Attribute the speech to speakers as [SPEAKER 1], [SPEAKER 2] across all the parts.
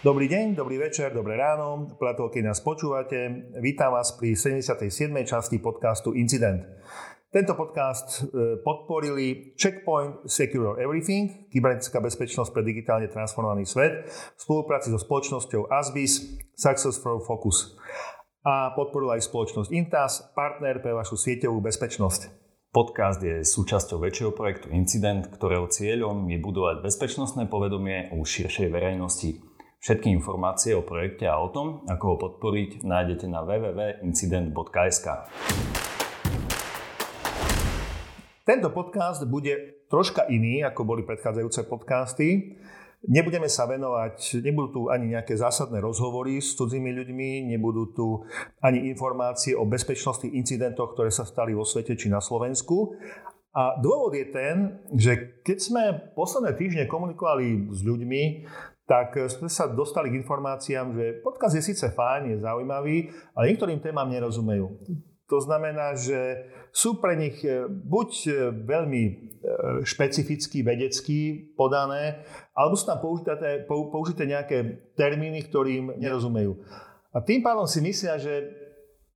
[SPEAKER 1] Dobrý deň, dobrý večer, dobré ráno, priatelky nás počúvate. Vítam vás pri 77. časti podcastu Incident. Tento podcast e, podporili Checkpoint Secure Everything, kybernetická bezpečnosť pre digitálne transformovaný svet, v spolupráci so spoločnosťou Asbis Success for Focus. A podporila aj spoločnosť Intas, partner pre vašu sieťovú bezpečnosť.
[SPEAKER 2] Podcast je súčasťou väčšieho projektu Incident, ktorého cieľom je budovať bezpečnostné povedomie u širšej verejnosti. Všetky informácie o projekte a o tom, ako ho podporiť, nájdete na www.incident.sk.
[SPEAKER 1] Tento podcast bude troška iný, ako boli predchádzajúce podcasty. Nebudeme sa venovať, nebudú tu ani nejaké zásadné rozhovory s cudzími ľuďmi, nebudú tu ani informácie o bezpečnostných incidentoch, ktoré sa stali vo svete či na Slovensku. A dôvod je ten, že keď sme posledné týždne komunikovali s ľuďmi, tak sme sa dostali k informáciám, že podcast je síce fajn, je zaujímavý, ale niektorým témam nerozumejú. To znamená, že sú pre nich e, buď e, veľmi e, špecificky, vedecky podané, alebo sú tam použité, použité nejaké termíny, ktorým nerozumejú. A tým pádom si myslia, že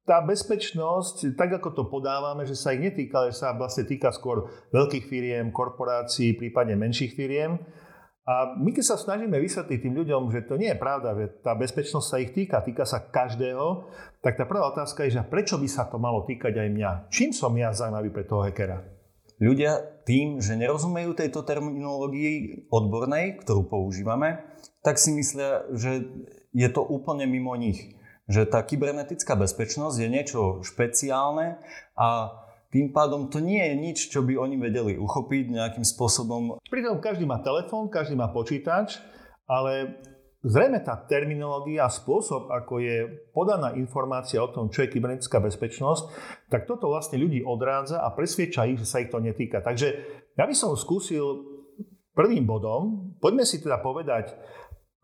[SPEAKER 1] tá bezpečnosť, tak ako to podávame, že sa ich netýka, ale sa vlastne týka skôr veľkých firiem, korporácií, prípadne menších firiem, a my keď sa snažíme vysvetliť tým ľuďom, že to nie je pravda, že tá bezpečnosť sa ich týka, týka sa každého, tak tá prvá otázka je, že prečo by sa to malo týkať aj mňa? Čím som ja zaujímavý pre toho hackera?
[SPEAKER 2] Ľudia tým, že nerozumejú tejto terminológii odbornej, ktorú používame, tak si myslia, že je to úplne mimo nich. Že tá kybernetická bezpečnosť je niečo špeciálne a tým pádom to nie je nič, čo by oni vedeli uchopiť nejakým spôsobom.
[SPEAKER 1] Pritom každý má telefón, každý má počítač, ale zrejme tá terminológia spôsob, ako je podaná informácia o tom, čo je kybernetická bezpečnosť, tak toto vlastne ľudí odrádza a presvieča ich, že sa ich to netýka. Takže ja by som skúsil prvým bodom, poďme si teda povedať,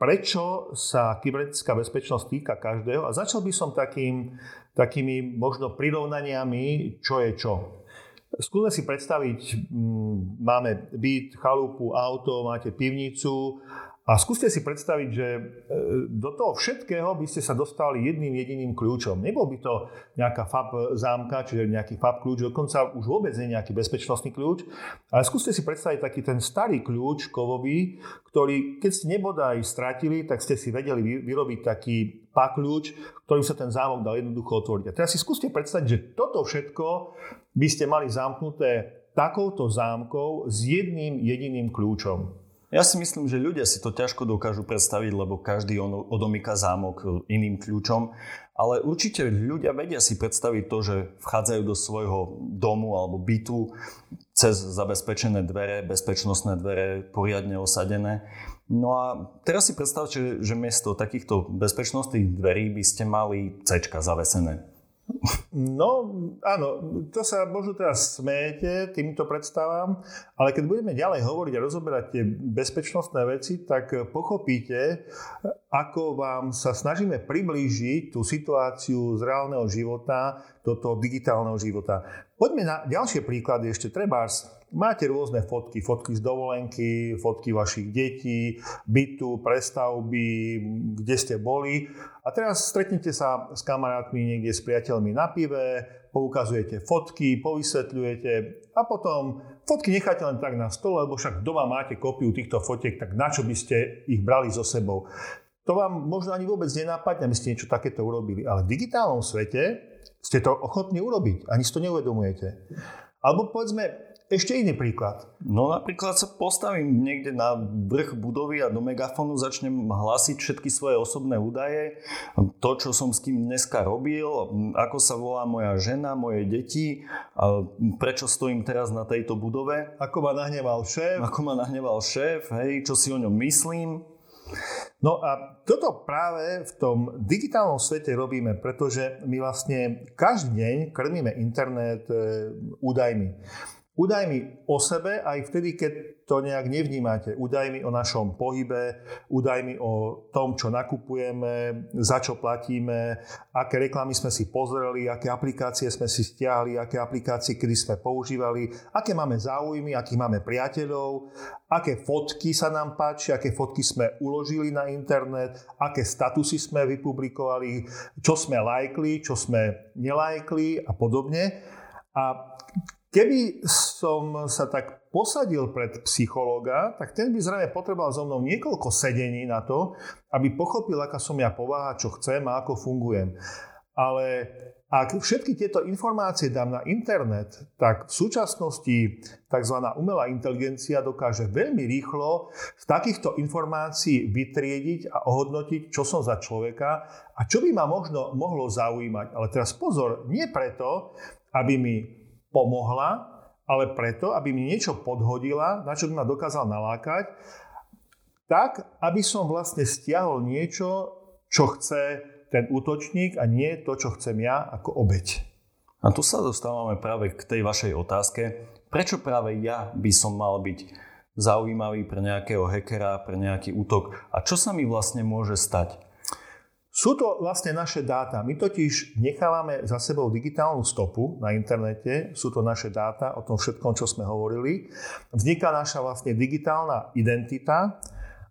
[SPEAKER 1] prečo sa kybernetická bezpečnosť týka každého a začal by som takým takými možno prirovnaniami, čo je čo. Skúsme si predstaviť, mm, máme byt, chalupu, auto, máte pivnicu a skúste si predstaviť, že e, do toho všetkého by ste sa dostali jedným jediným kľúčom. Nebol by to nejaká FAB zámka, čiže nejaký FAB kľúč, dokonca už vôbec nie nejaký bezpečnostný kľúč, ale skúste si predstaviť taký ten starý kľúč kovový, ktorý keď ste nebodaj stratili, tak ste si vedeli vyrobiť taký kľúč, ktorým sa ten zámok dal jednoducho otvoriť. A teraz si skúste predstaviť, že toto všetko by ste mali zamknuté takouto zámkou s jedným jediným kľúčom.
[SPEAKER 2] Ja si myslím, že ľudia si to ťažko dokážu predstaviť, lebo každý odomýka zámok iným kľúčom. Ale určite ľudia vedia si predstaviť to, že vchádzajú do svojho domu alebo bytu cez zabezpečené dvere, bezpečnostné dvere, poriadne osadené. No a teraz si predstavte, že miesto takýchto bezpečnostných dverí by ste mali C zavesené.
[SPEAKER 1] No, áno, to sa možno teraz smejete týmto predstavám, ale keď budeme ďalej hovoriť a rozoberať tie bezpečnostné veci, tak pochopíte, ako vám sa snažíme priblížiť tú situáciu z reálneho života do toho digitálneho života. Poďme na ďalšie príklady ešte. Trebárs, máte rôzne fotky, fotky z dovolenky, fotky vašich detí, bytu, prestavby, kde ste boli. A teraz stretnete sa s kamarátmi niekde s priateľmi na pive, poukazujete fotky, povysvetľujete a potom fotky necháte len tak na stole, lebo však doma máte kópiu týchto fotiek, tak na čo by ste ich brali so sebou? To vám možno ani vôbec nenápadne, aby ste niečo takéto urobili. Ale v digitálnom svete ste to ochotní urobiť, ani si to neuvedomujete. Alebo povedzme, ešte iný príklad.
[SPEAKER 2] No napríklad sa postavím niekde na vrch budovy a do megafónu začnem hlásiť všetky svoje osobné údaje, to, čo som s kým dneska robil, ako sa volá moja žena, moje deti, prečo stojím teraz na tejto budove.
[SPEAKER 1] Ako ma nahneval šéf.
[SPEAKER 2] Ako ma nahneval šéf, hej, čo si o ňom myslím.
[SPEAKER 1] No a toto práve v tom digitálnom svete robíme, pretože my vlastne každý deň krmíme internet e, údajmi. Udaj mi o sebe aj vtedy, keď to nejak nevnímate. Udaj mi o našom pohybe, udaj mi o tom, čo nakupujeme, za čo platíme, aké reklamy sme si pozreli, aké aplikácie sme si stiahli, aké aplikácie kedy sme používali, aké máme záujmy, akých máme priateľov, aké fotky sa nám páči, aké fotky sme uložili na internet, aké statusy sme vypublikovali, čo sme lajkli, čo sme nelajkli a podobne. A Keby som sa tak posadil pred psychológa, tak ten by zrejme potreboval so mnou niekoľko sedení na to, aby pochopil, aká som ja povaha, čo chcem a ako fungujem. Ale ak všetky tieto informácie dám na internet, tak v súčasnosti tzv. umelá inteligencia dokáže veľmi rýchlo z takýchto informácií vytriediť a ohodnotiť, čo som za človeka a čo by ma možno mohlo zaujímať. Ale teraz pozor, nie preto, aby mi pomohla, ale preto, aby mi niečo podhodila, na čo by ma dokázal nalákať, tak, aby som vlastne stiahol niečo, čo chce ten útočník a nie to, čo chcem ja ako obeď.
[SPEAKER 2] A tu sa dostávame práve k tej vašej otázke. Prečo práve ja by som mal byť zaujímavý pre nejakého hackera, pre nejaký útok a čo sa mi vlastne môže stať?
[SPEAKER 1] Sú to vlastne naše dáta. My totiž nechávame za sebou digitálnu stopu na internete. Sú to naše dáta o tom všetkom, čo sme hovorili. Vzniká naša vlastne digitálna identita.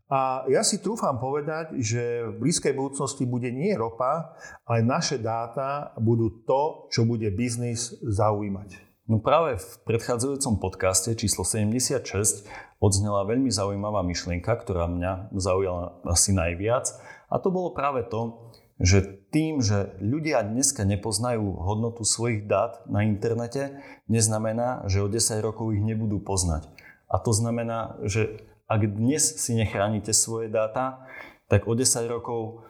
[SPEAKER 1] A ja si trúfam povedať, že v blízkej budúcnosti bude nie ropa, ale naše dáta budú to, čo bude biznis zaujímať.
[SPEAKER 2] No práve v predchádzajúcom podcaste číslo 76 odznela veľmi zaujímavá myšlienka, ktorá mňa zaujala asi najviac a to bolo práve to, že tým, že ľudia dneska nepoznajú hodnotu svojich dát na internete, neznamená, že o 10 rokov ich nebudú poznať. A to znamená, že ak dnes si nechránite svoje dáta, tak o 10 rokov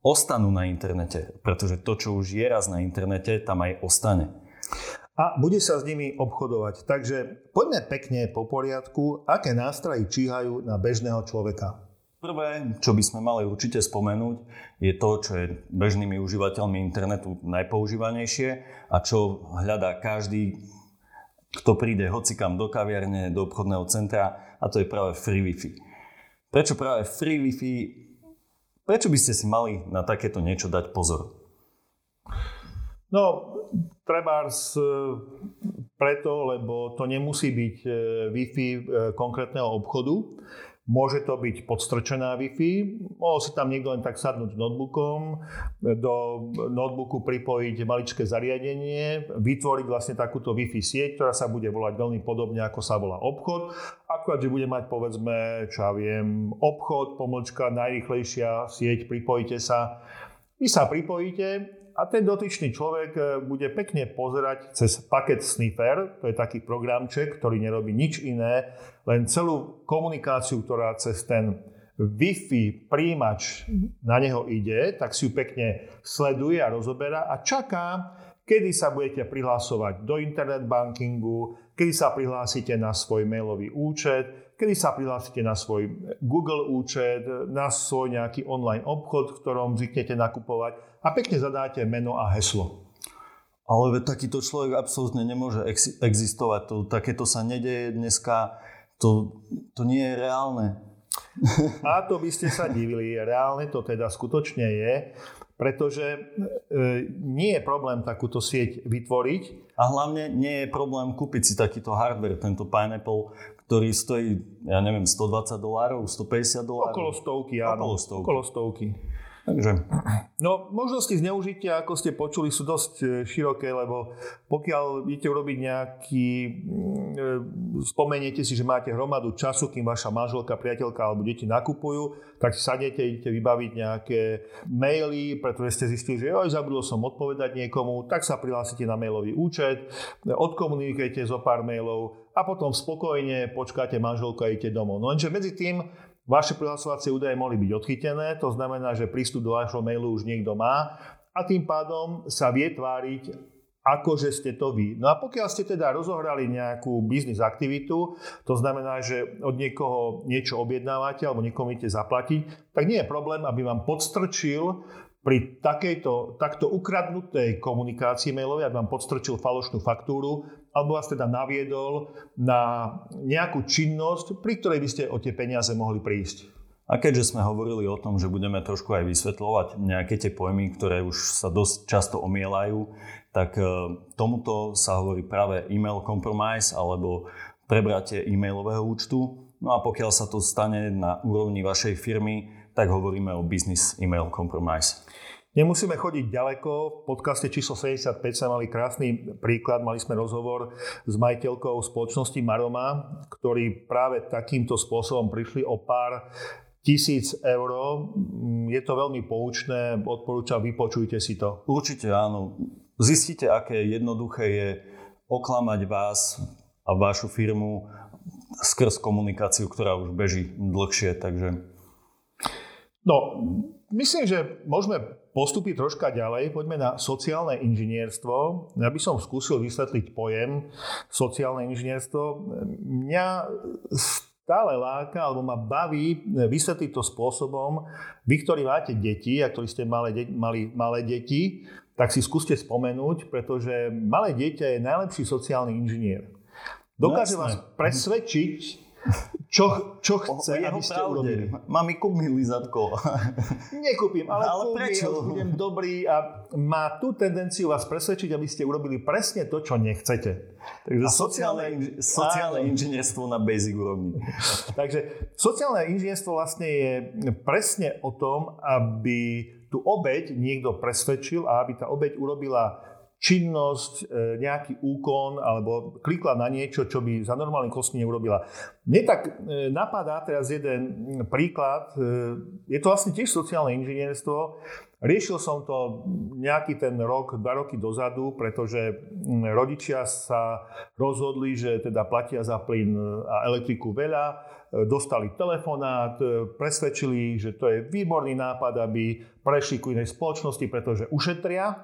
[SPEAKER 2] ostanú na internete, pretože to, čo už je raz na internete, tam aj ostane.
[SPEAKER 1] A bude sa s nimi obchodovať. Takže poďme pekne po poriadku, aké nástroje číhajú na bežného človeka.
[SPEAKER 2] Prvé, čo by sme mali určite spomenúť, je to, čo je bežnými užívateľmi internetu najpoužívanejšie a čo hľadá každý, kto príde hocikam do kaviarne, do obchodného centra a to je práve free Wi-Fi. Prečo práve free Wi-Fi? Prečo by ste si mali na takéto niečo dať pozor?
[SPEAKER 1] No, treba preto, lebo to nemusí byť e, Wi-Fi e, konkrétneho obchodu. Môže to byť podstrčená Wi-Fi, mohol si tam niekto len tak sadnúť notebookom, do notebooku pripojiť maličké zariadenie, vytvoriť vlastne takúto Wi-Fi sieť, ktorá sa bude volať veľmi podobne, ako sa volá obchod. Akurát, že bude mať povedzme, čo ja viem, obchod, pomlčka, najrychlejšia sieť, pripojíte sa. Vy sa pripojíte, a ten dotyčný človek e, bude pekne pozerať cez paket sniffer, to je taký programček, ktorý nerobí nič iné, len celú komunikáciu, ktorá cez ten Wi-Fi príjimač na neho ide, tak si ju pekne sleduje a rozoberá a čaká, kedy sa budete prihlásovať do internet bankingu, kedy sa prihlásite na svoj mailový účet, kedy sa prihlásite na svoj Google účet, na svoj nejaký online obchod, v ktorom zvyknete nakupovať a pekne zadáte meno a heslo.
[SPEAKER 2] Ale takýto človek absolútne nemôže ex- existovať. To, takéto sa nedeje dneska. To, to nie je reálne.
[SPEAKER 1] A to by ste sa divili. Reálne to teda skutočne je, pretože e, nie je problém takúto sieť vytvoriť.
[SPEAKER 2] A hlavne nie je problém kúpiť si takýto hardware, tento Pineapple, ktorý stojí, ja neviem, 120 dolárov, 150 dolárov.
[SPEAKER 1] Okolo stovky, áno.
[SPEAKER 2] Okolo stovky.
[SPEAKER 1] Okolo stovky.
[SPEAKER 2] Takže...
[SPEAKER 1] No, možnosti zneužitia, ako ste počuli, sú dosť e, široké, lebo pokiaľ idete urobiť nejaký... E, spomeniete si, že máte hromadu času, kým vaša manželka, priateľka alebo deti nakupujú, tak si sadnete, idete vybaviť nejaké maily, pretože ste zistili, že oj, zabudol som odpovedať niekomu, tak sa prihlásite na mailový účet, odkomunikujete zo pár mailov a potom spokojne počkáte manželku a idete domov. No lenže medzi tým Vaše prihlasovacie údaje mohli byť odchytené, to znamená, že prístup do vášho mailu už niekto má a tým pádom sa vie tváriť, ako že ste to vy. No a pokiaľ ste teda rozohrali nejakú biznis aktivitu, to znamená, že od niekoho niečo objednávate alebo niekomu idete zaplatiť, tak nie je problém, aby vám podstrčil pri takejto, takto ukradnutej komunikácii mailovej, aby vám podstrčil falošnú faktúru, alebo vás teda naviedol na nejakú činnosť, pri ktorej by ste o tie peniaze mohli prísť.
[SPEAKER 2] A keďže sme hovorili o tom, že budeme trošku aj vysvetľovať nejaké tie pojmy, ktoré už sa dosť často omielajú, tak e, tomuto sa hovorí práve email compromise alebo prebratie e-mailového účtu. No a pokiaľ sa to stane na úrovni vašej firmy, tak hovoríme o business email compromise.
[SPEAKER 1] Nemusíme chodiť ďaleko. V podcaste číslo 75 sme mali krásny príklad. Mali sme rozhovor s majiteľkou spoločnosti Maroma, ktorí práve takýmto spôsobom prišli o pár tisíc eur. Je to veľmi poučné. Odporúčam, vypočujte si to.
[SPEAKER 2] Určite áno. Zistite, aké jednoduché je oklamať vás a vašu firmu skrz komunikáciu, ktorá už beží dlhšie. Takže...
[SPEAKER 1] No, myslím, že môžeme postúpiť troška ďalej. Poďme na sociálne inžinierstvo. Ja by som skúsil vysvetliť pojem sociálne inžinierstvo. Mňa stále láka, alebo ma baví vysvetliť to spôsobom, vy, ktorí máte deti a ktorí ste malé, de- mali malé deti, tak si skúste spomenúť, pretože malé dieťa je najlepší sociálny inžinier. Dokáže no, vás presvedčiť, čo, čo chce, aby ste pravde. urobili.
[SPEAKER 2] Mami, kúp mi lizatko.
[SPEAKER 1] Nekúpim, ale, ale prečo? Mi, budem dobrý a má tú tendenciu vás presvedčiť, aby ste urobili presne to, čo nechcete.
[SPEAKER 2] Takže a sociálne, sociálne, sociálne inžinierstvo na basic úrovni.
[SPEAKER 1] Takže sociálne inžinierstvo vlastne je presne o tom, aby tú obeď niekto presvedčil a aby tá obeď urobila činnosť, e, nejaký úkon alebo klikla na niečo, čo by za normálnym kostí neurobila. Mne tak e, napadá teraz jeden príklad. E, je to vlastne tiež sociálne inžinierstvo. Riešil som to nejaký ten rok, dva roky dozadu, pretože rodičia sa rozhodli, že teda platia za plyn a elektriku veľa, dostali telefonát, presvedčili, že to je výborný nápad, aby prešli ku inej spoločnosti, pretože ušetria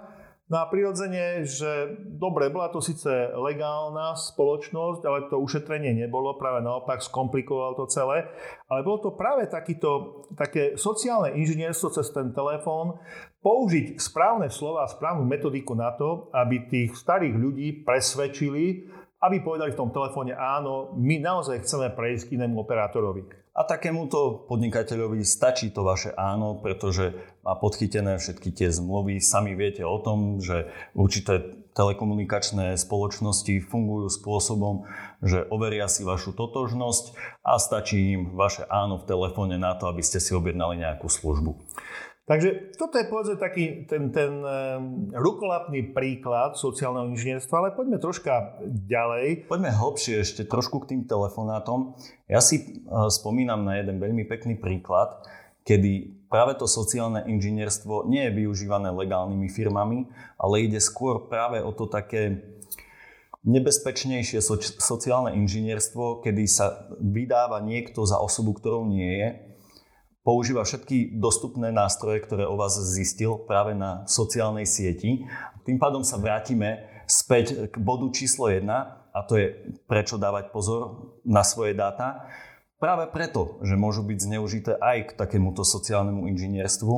[SPEAKER 1] No a prirodzene, že dobre, bola to síce legálna spoločnosť, ale to ušetrenie nebolo, práve naopak skomplikovalo to celé. Ale bolo to práve takýto, také sociálne inžinierstvo cez ten telefón, použiť správne slova a správnu metodiku na to, aby tých starých ľudí presvedčili, aby povedali v tom telefóne áno, my naozaj chceme prejsť k inému operátorovi.
[SPEAKER 2] A takémuto podnikateľovi stačí to vaše áno, pretože má podchytené všetky tie zmluvy. Sami viete o tom, že určité telekomunikačné spoločnosti fungujú spôsobom, že overia si vašu totožnosť a stačí im vaše áno v telefóne na to, aby ste si objednali nejakú službu.
[SPEAKER 1] Takže toto je povedzme taký ten, ten um, rukolapný príklad sociálneho inžinierstva, ale poďme troška ďalej.
[SPEAKER 2] Poďme hlbšie ešte trošku k tým telefonátom. Ja si uh, spomínam na jeden veľmi pekný príklad, kedy práve to sociálne inžinierstvo nie je využívané legálnymi firmami, ale ide skôr práve o to také nebezpečnejšie sociálne inžinierstvo, kedy sa vydáva niekto za osobu, ktorou nie je používa všetky dostupné nástroje, ktoré o vás zistil práve na sociálnej sieti. Tým pádom sa vrátime späť k bodu číslo 1 a to je prečo dávať pozor na svoje dáta. Práve preto, že môžu byť zneužité aj k takémuto sociálnemu inžinierstvu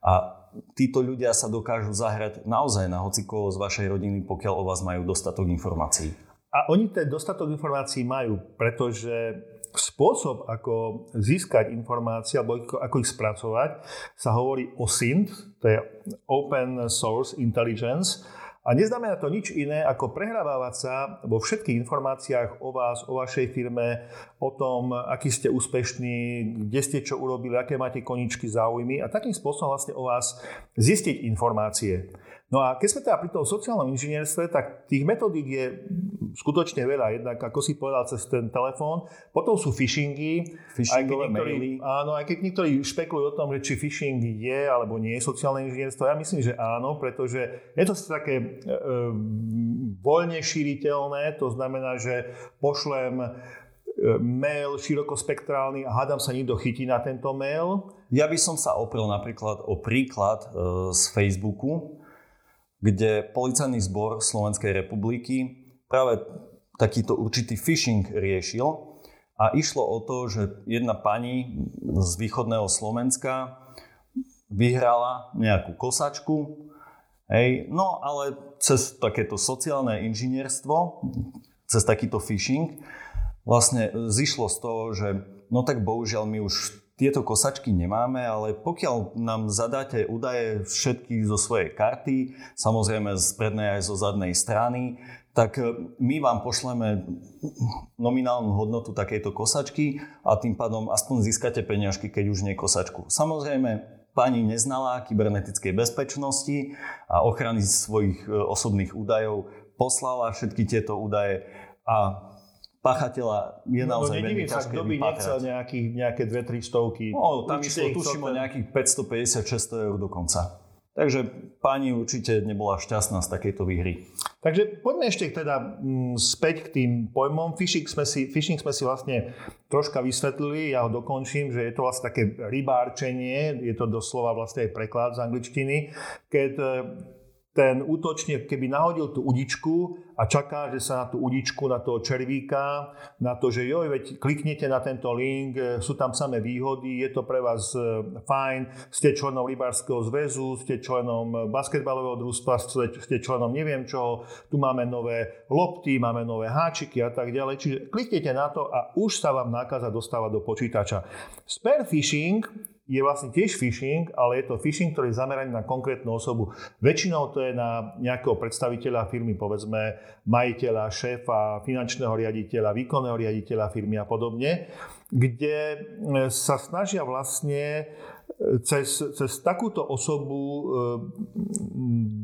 [SPEAKER 2] a títo ľudia sa dokážu zahrať naozaj na hocikoho z vašej rodiny, pokiaľ o vás majú dostatok informácií.
[SPEAKER 1] A oni ten dostatok informácií majú, pretože spôsob, ako získať informácie alebo ako ich spracovať, sa hovorí o SINT, to je Open Source Intelligence, a neznamená to nič iné, ako prehrávať sa vo všetkých informáciách o vás, o vašej firme, o tom, aký ste úspešní, kde ste čo urobili, aké máte koničky, záujmy a takým spôsobom vlastne o vás zistiť informácie. No a keď sme teda pri tom sociálnom inžinierstve, tak tých metodík je skutočne veľa. Jednak, ako si povedal, cez ten telefón. Potom sú phishingy.
[SPEAKER 2] Phishingové maily.
[SPEAKER 1] Áno, aj keď niektorí špekulujú o tom, že či phishing je alebo nie je sociálne inžinierstvo. Ja myslím, že áno, pretože je to také e, e, voľne šíriteľné. To znamená, že pošlem e, mail širokospektrálny a hádam sa nikto chytí na tento mail.
[SPEAKER 2] Ja by som sa oprel napríklad o príklad e, z Facebooku, kde policajný zbor Slovenskej republiky práve takýto určitý phishing riešil a išlo o to, že jedna pani z východného Slovenska vyhrala nejakú kosačku, hej, no ale cez takéto sociálne inžinierstvo, cez takýto phishing, vlastne zišlo z toho, že no tak bohužiaľ my už tieto kosačky nemáme, ale pokiaľ nám zadáte údaje všetky zo svojej karty, samozrejme z prednej aj zo zadnej strany, tak e, my vám pošleme nominálnu hodnotu takejto kosačky a tým pádom aspoň získate peňažky, keď už nie kosačku. Samozrejme, pani neznala kybernetickej bezpečnosti a ochrany svojich e, osobných údajov, poslala všetky tieto údaje a pachateľa je no, naozaj no, veľmi ťažké kto by
[SPEAKER 1] nechcel nejaký, nejaké 2-3 stovky.
[SPEAKER 2] No, tam išlo, tuším, o nejakých 550-600 eur dokonca. Takže pani určite nebola šťastná z takejto výhry.
[SPEAKER 1] Takže poďme ešte teda mm, späť k tým pojmom. Phishing sme, si, phishing sme si vlastne troška vysvetlili, ja ho dokončím, že je to vlastne také rybárčenie, je to doslova vlastne aj preklad z angličtiny, keď ten útočník keby nahodil tú udičku a čaká, že sa na tú udičku, na toho červíka, na to, že joj, veď kliknite na tento link, e, sú tam samé výhody, je to pre vás e, fajn, ste členom Rybárskeho zväzu, ste členom basketbalového družstva, ste členom neviem čoho, tu máme nové lopty, máme nové háčiky a tak ďalej. Čiže kliknite na to a už sa vám nákaza dostáva do počítača. Spear phishing je vlastne tiež phishing, ale je to phishing, ktorý je zameraný na konkrétnu osobu. Väčšinou to je na nejakého predstaviteľa firmy, povedzme majiteľa, šéfa, finančného riaditeľa, výkonného riaditeľa firmy a podobne, kde e, sa snažia vlastne e, cez, cez takúto osobu e,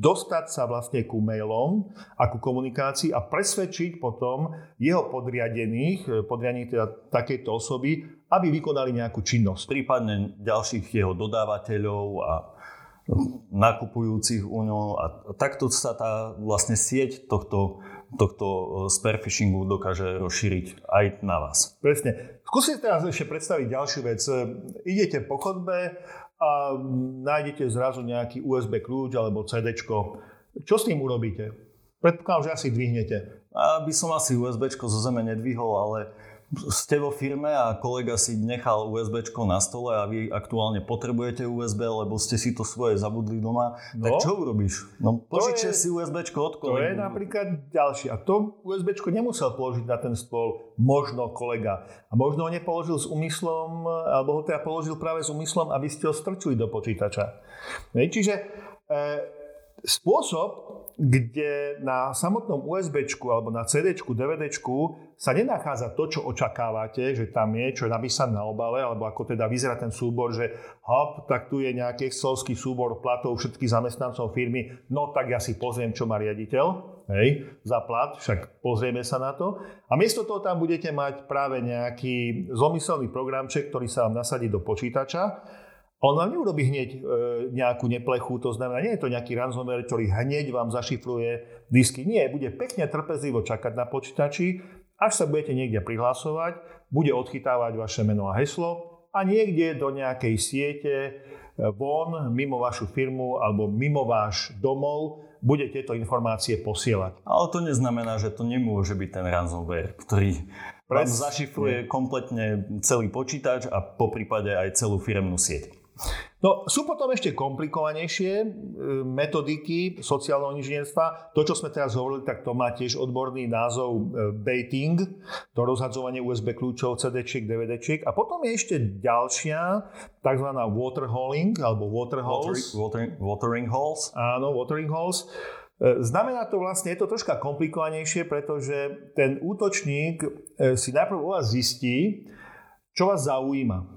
[SPEAKER 1] dostať sa vlastne ku mailom a ku komunikácii a presvedčiť potom jeho podriadených, podriadených teda takejto osoby, aby vykonali nejakú činnosť.
[SPEAKER 2] Prípadne ďalších jeho dodávateľov a nakupujúcich u ňo a takto sa tá vlastne sieť tohto, tohto e, spearfishingu dokáže rozšíriť aj na vás.
[SPEAKER 1] Presne. Skúste teraz ešte predstaviť ďalšiu vec. E, idete po chodbe a nájdete zrazu nejaký USB kľúč alebo CD. Čo s tým urobíte? Predpokladám, že asi dvihnete.
[SPEAKER 2] Aby som asi USB zo zeme nedvihol, ale ste vo firme a kolega si nechal USB na stole a vy aktuálne potrebujete USB, lebo ste si to svoje zabudli doma, no, tak čo urobíš? No požičte si USB od kolegu.
[SPEAKER 1] To je napríklad ďalší. A to USB nemusel položiť na ten stôl možno kolega. A možno ho nepoložil s úmyslom, alebo ho teda položil práve s úmyslom, aby ste ho strčili do počítača. Čiže e, spôsob, kde na samotnom USB alebo na CD, DVD sa nenachádza to, čo očakávate, že tam je, čo je napísané na obale, alebo ako teda vyzerá ten súbor, že hop, tak tu je nejaký excelovský súbor platov všetkých zamestnancov firmy, no tak ja si pozriem, čo má riaditeľ, hej, za plat, však pozrieme sa na to. A miesto toho tam budete mať práve nejaký zomyselný programček, ktorý sa vám nasadí do počítača on vám neurobi hneď e, nejakú neplechu, to znamená, nie je to nejaký ransomware, ktorý hneď vám zašifruje disky. Nie, bude pekne trpezlivo čakať na počítači, až sa budete niekde prihlasovať, bude odchytávať vaše meno a heslo a niekde do nejakej siete e, von, mimo vašu firmu alebo mimo váš domov, bude tieto informácie posielať.
[SPEAKER 2] Ale to neznamená, že to nemôže byť ten ransomware, ktorý vám zašifruje kompletne celý počítač a po prípade aj celú firemnú sieť.
[SPEAKER 1] No, sú potom ešte komplikovanejšie e, metodiky sociálneho inžinierstva. To, čo sme teraz hovorili, tak to má tiež odborný názov e, baiting, to rozhadzovanie USB kľúčov, CD-čiek, DVD-čiek. A potom je ešte ďalšia, tzv. waterholing, alebo waterholes.
[SPEAKER 2] Watering, watering holes.
[SPEAKER 1] Áno, watering holes. E, znamená to vlastne, je to troška komplikovanejšie, pretože ten útočník si najprv u vás zistí, čo vás zaujíma.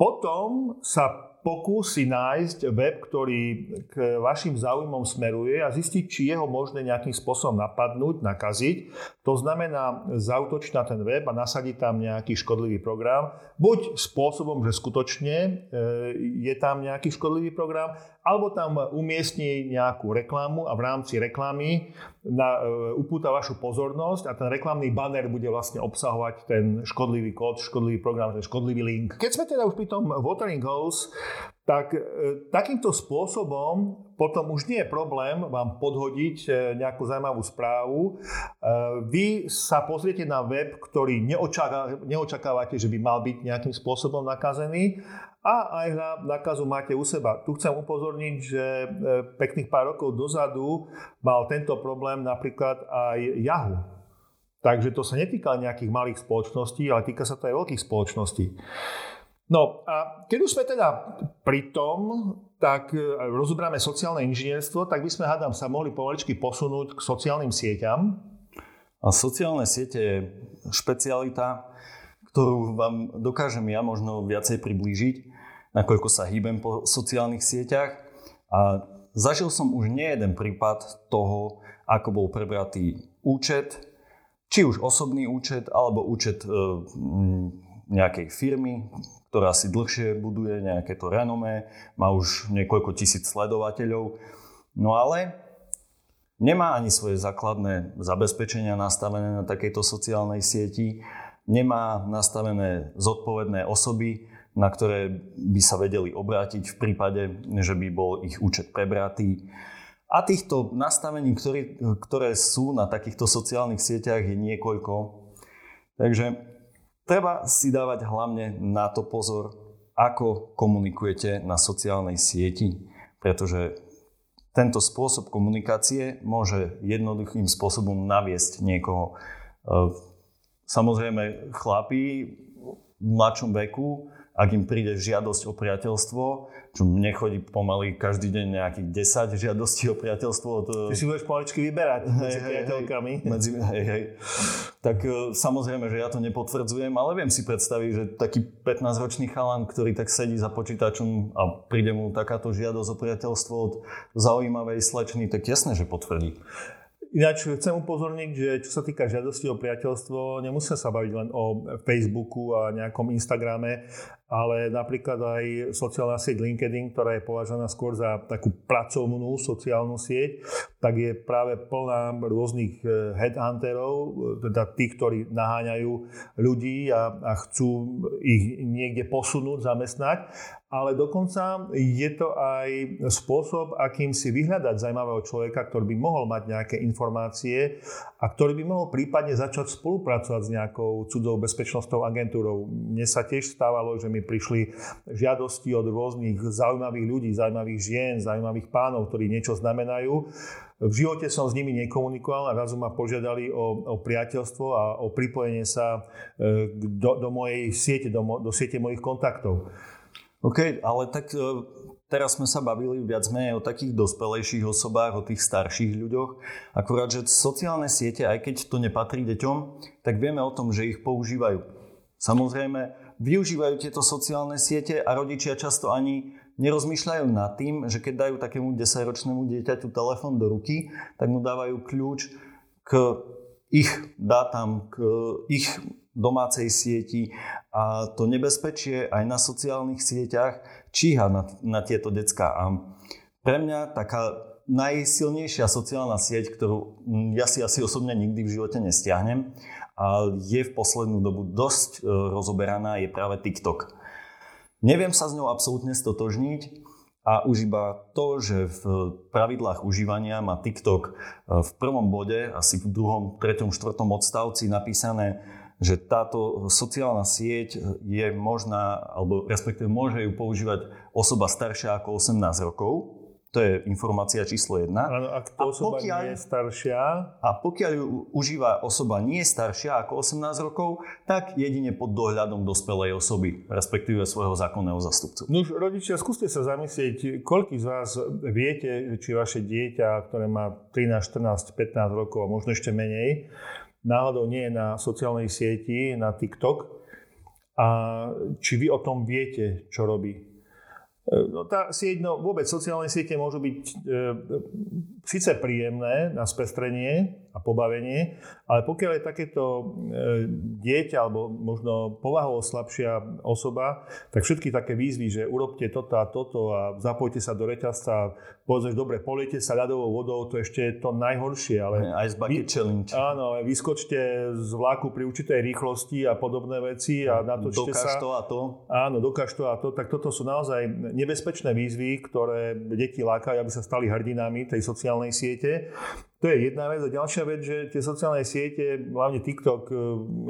[SPEAKER 1] Potom sa pokúsi nájsť web, ktorý k vašim záujmom smeruje a zistiť, či jeho možné nejakým spôsobom napadnúť, nakaziť. To znamená zautočiť na ten web a nasadiť tam nejaký škodlivý program. Buď spôsobom, že skutočne e, je tam nejaký škodlivý program, alebo tam umiestni nejakú reklamu a v rámci reklamy na, e, upúta vašu pozornosť a ten reklamný banner bude vlastne obsahovať ten škodlivý kód, škodlivý program, ten škodlivý link. Keď sme teda už pri tom Watering Holes, tak e, takýmto spôsobom potom už nie je problém vám podhodiť e, nejakú zaujímavú správu. Vy sa pozriete na web, ktorý neočakávate, že by mal byť nejakým spôsobom nakazený a aj nákazu máte u seba. Tu chcem upozorniť, že e, pekných pár rokov dozadu mal tento problém napríklad aj Yahoo. Takže to sa netýka nejakých malých spoločností, ale týka sa to aj veľkých spoločností. No a keď už sme teda pri tom, tak e, rozoberáme sociálne inžinierstvo, tak by sme, hádam, sa mohli pomaličky posunúť k sociálnym sieťam.
[SPEAKER 2] A sociálne siete je špecialita, ktorú vám dokážem ja možno viacej priblížiť, nakoľko sa hýbem po sociálnych sieťach. A zažil som už nie jeden prípad toho, ako bol prebratý účet, či už osobný účet, alebo účet e, nejakej firmy, ktorá si dlhšie buduje nejaké to renomé, má už niekoľko tisíc sledovateľov. No ale nemá ani svoje základné zabezpečenia nastavené na takejto sociálnej sieti nemá nastavené zodpovedné osoby, na ktoré by sa vedeli obrátiť v prípade, že by bol ich účet prebratý. A týchto nastavení, ktoré, ktoré sú na takýchto sociálnych sieťach, je niekoľko. Takže treba si dávať hlavne na to pozor, ako komunikujete na sociálnej sieti, pretože tento spôsob komunikácie môže jednoduchým spôsobom naviesť niekoho eh, Samozrejme, chlapí v mladšom veku, ak im príde žiadosť o priateľstvo, čo mne chodí pomaly každý deň nejakých 10 žiadostí o priateľstvo. To...
[SPEAKER 1] Ty si budeš pomaličky vyberať medzi hej, priateľkami.
[SPEAKER 2] Hej, medzi, hej, hej. Tak e, samozrejme, že ja to nepotvrdzujem, ale viem si predstaviť, že taký 15-ročný chalan, ktorý tak sedí za počítačom a príde mu takáto žiadosť o priateľstvo od zaujímavej slečny, tak jasné, že potvrdí.
[SPEAKER 1] Ináč chcem upozorniť, že čo sa týka žiadosti o priateľstvo, nemusíme sa baviť len o Facebooku a nejakom Instagrame, ale napríklad aj sociálna sieť LinkedIn, ktorá je považovaná skôr za takú pracovnú sociálnu sieť, tak je práve plná rôznych eh, headhunterov, teda tých, ktorí naháňajú ľudí a, a chcú ich niekde posunúť, zamestnať ale dokonca je to aj spôsob, akým si vyhľadať zaujímavého človeka, ktorý by mohol mať nejaké informácie a ktorý by mohol prípadne začať spolupracovať s nejakou cudzou bezpečnostnou agentúrou. Mne sa tiež stávalo, že mi prišli žiadosti od rôznych zaujímavých ľudí, zaujímavých žien, zaujímavých pánov, ktorí niečo znamenajú. V živote som s nimi nekomunikoval a razu ma požiadali o, o priateľstvo a o pripojenie sa e, do, do mojej siete, do, do siete mojich kontaktov.
[SPEAKER 2] OK, ale tak e, teraz sme sa bavili viac menej o takých dospelejších osobách, o tých starších ľuďoch. Akurát, že sociálne siete, aj keď to nepatrí deťom, tak vieme o tom, že ich používajú. Samozrejme, využívajú tieto sociálne siete a rodičia často ani nerozmýšľajú nad tým, že keď dajú takému 10-ročnému dieťaťu telefón do ruky, tak mu dávajú kľúč k ich dátam, k ich domácej sieti a to nebezpečie aj na sociálnych sieťach číha na, na tieto decka. A pre mňa taká najsilnejšia sociálna sieť, ktorú ja si asi osobne nikdy v živote nestiahnem je v poslednú dobu dosť e, rozoberaná, je práve TikTok. Neviem sa s ňou absolútne stotožniť a už iba to, že v pravidlách užívania má TikTok e, v prvom bode, asi v druhom, treťom, štvrtom odstavci napísané že táto sociálna sieť je možná, alebo respektíve môže ju používať osoba staršia ako 18 rokov. To je informácia číslo 1.
[SPEAKER 1] Áno, ak to osoba pokiaľ, nie je staršia.
[SPEAKER 2] A pokiaľ ju užíva osoba nie staršia ako 18 rokov, tak jedine pod dohľadom dospelej osoby, respektíve svojho zákonného zastupcu.
[SPEAKER 1] Už rodičia, skúste sa zamyslieť, koľký z vás viete, či vaše dieťa, ktoré má 13, 14, 15 rokov a možno ešte menej, náhodou nie je na sociálnej sieti, na TikTok. A či vy o tom viete, čo robí? E, no tá sieť, no vôbec sociálne siete môžu byť e, síce príjemné na spestrenie a pobavenie, ale pokiaľ je takéto e, dieťa alebo možno povahovo slabšia osoba, tak všetky také výzvy, že urobte toto a toto a zapojte sa do reťazca, povedzme, dobre, poliete sa ľadovou vodou, to ešte je to najhoršie. Ale
[SPEAKER 2] Ice bucket vy, challenge.
[SPEAKER 1] Áno, vyskočte z vlaku pri určitej rýchlosti a podobné veci a natočte
[SPEAKER 2] dokáž
[SPEAKER 1] sa.
[SPEAKER 2] to a to.
[SPEAKER 1] Áno, dokáž to a to. Tak toto sú naozaj nebezpečné výzvy, ktoré deti lákajú, aby sa stali hrdinami tej sociálnej siete. To je jedna vec. A ďalšia vec, že tie sociálne siete, hlavne TikTok, e,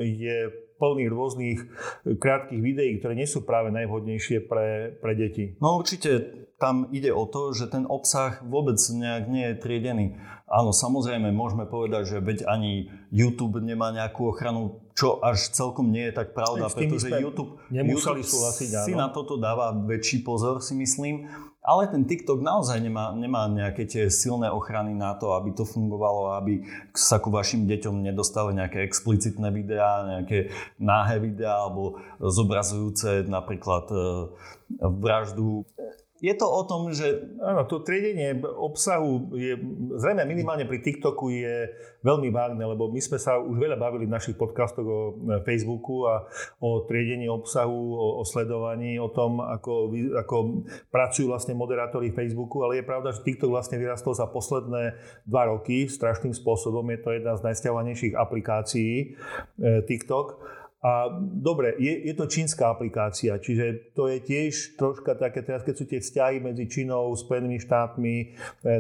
[SPEAKER 1] je plný rôznych krátkých videí, ktoré nie sú práve najvhodnejšie pre, pre deti.
[SPEAKER 2] No určite tam ide o to, že ten obsah vôbec nejak nie je triedený. Áno, samozrejme, môžeme povedať, že veď ani YouTube nemá nejakú ochranu, čo až celkom nie je tak pravda, pretože YouTube,
[SPEAKER 1] YouTube
[SPEAKER 2] si na toto dáva väčší pozor, si myslím. Ale ten TikTok naozaj nemá, nemá nejaké tie silné ochrany na to, aby to fungovalo, aby sa ku vašim deťom nedostali nejaké explicitné videá, nejaké náhe videá alebo zobrazujúce napríklad e, vraždu je to o tom, že...
[SPEAKER 1] Áno, to triedenie obsahu je, zrejme minimálne pri TikToku je veľmi vágne, lebo my sme sa už veľa bavili v našich podcastoch o e, Facebooku a o triedení obsahu, o, o sledovaní, o tom, ako, ako pracujú vlastne moderátori Facebooku, ale je pravda, že TikTok vlastne vyrastol za posledné dva roky strašným spôsobom. Je to jedna z najsťahovanejších aplikácií e, TikTok. A dobre, je, je to čínska aplikácia, čiže to je tiež troška také, teraz keď sú tie vzťahy medzi Čínou, Spojenými štátmi e,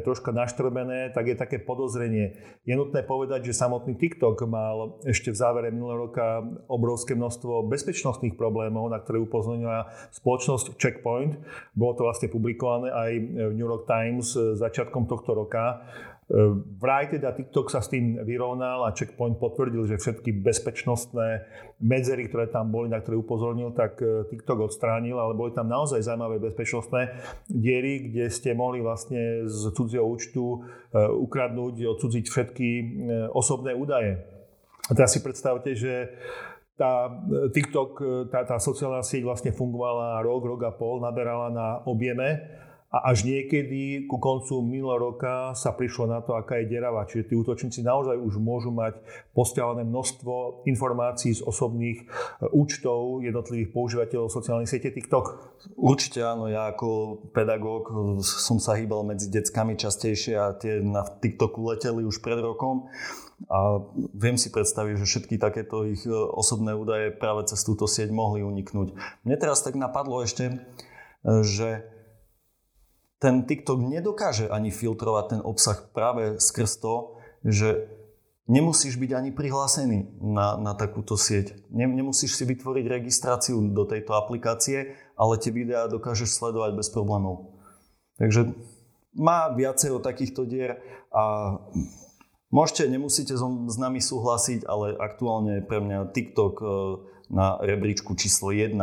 [SPEAKER 1] troška naštrbené, tak je také podozrenie. Je nutné povedať, že samotný TikTok mal ešte v závere minulého roka obrovské množstvo bezpečnostných problémov, na ktoré upozornila spoločnosť Checkpoint. Bolo to vlastne publikované aj v New York Times začiatkom tohto roka. Vraj teda TikTok sa s tým vyrovnal a Checkpoint potvrdil, že všetky bezpečnostné medzery, ktoré tam boli, na ktoré upozornil, tak e, TikTok odstránil, ale boli tam naozaj zaujímavé bezpečnostné diery, kde ste mohli vlastne z cudzieho účtu e, ukradnúť, odsúdziť všetky osobné údaje. A teraz si predstavte, že tá TikTok, tá, tá sociálna sieť vlastne fungovala rok, rok a pol, naberala na objeme a až niekedy ku koncu minulého roka sa prišlo na to, aká je derava. Čiže tí útočníci naozaj už môžu mať postiaľané množstvo informácií z osobných e, účtov jednotlivých používateľov sociálnej siete TikTok.
[SPEAKER 2] Určite áno, ja ako pedagóg som sa hýbal medzi deckami častejšie a tie na TikToku leteli už pred rokom. A viem si predstaviť, že všetky takéto ich e, osobné údaje práve cez túto sieť mohli uniknúť. Mne teraz tak napadlo ešte, e, že ten TikTok nedokáže ani filtrovať ten obsah práve skrz to, že nemusíš byť ani prihlásený na, na takúto sieť. Nemusíš si vytvoriť registráciu do tejto aplikácie, ale tie videá dokážeš sledovať bez problémov. Takže má viacero takýchto dier a môžete, nemusíte s nami súhlasiť, ale aktuálne je pre mňa TikTok e, na rebríčku číslo 1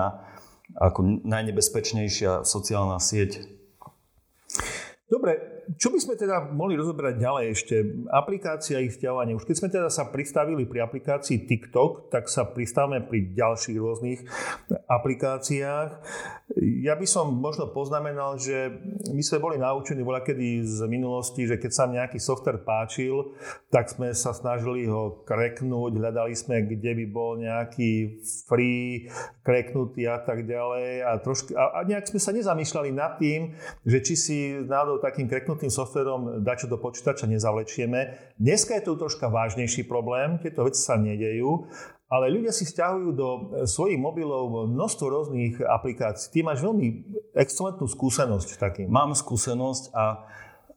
[SPEAKER 2] ako najnebezpečnejšia sociálna sieť
[SPEAKER 1] Dobre, čo by sme teda mohli rozoberať ďalej ešte? Aplikácia ich stiahovanie. Už keď sme teda sa pristavili pri aplikácii TikTok, tak sa pristavíme pri ďalších rôznych aplikáciách. Ja by som možno poznamenal, že my sme boli naučení voľa kedy z minulosti, že keď sa nejaký software páčil, tak sme sa snažili ho kreknúť, hľadali sme, kde by bol nejaký free, kreknutý a tak ďalej. A, trošky, a, a nejak sme sa nezamýšľali nad tým, že či si náhodou takým kreknutým jednotným softverom dačo do počítača nezavlečieme. Dneska je to troška vážnejší problém, tieto veci sa nedejú, ale ľudia si stiahujú do svojich mobilov množstvo rôznych aplikácií. Ty máš veľmi excelentnú skúsenosť takým.
[SPEAKER 2] Mám skúsenosť a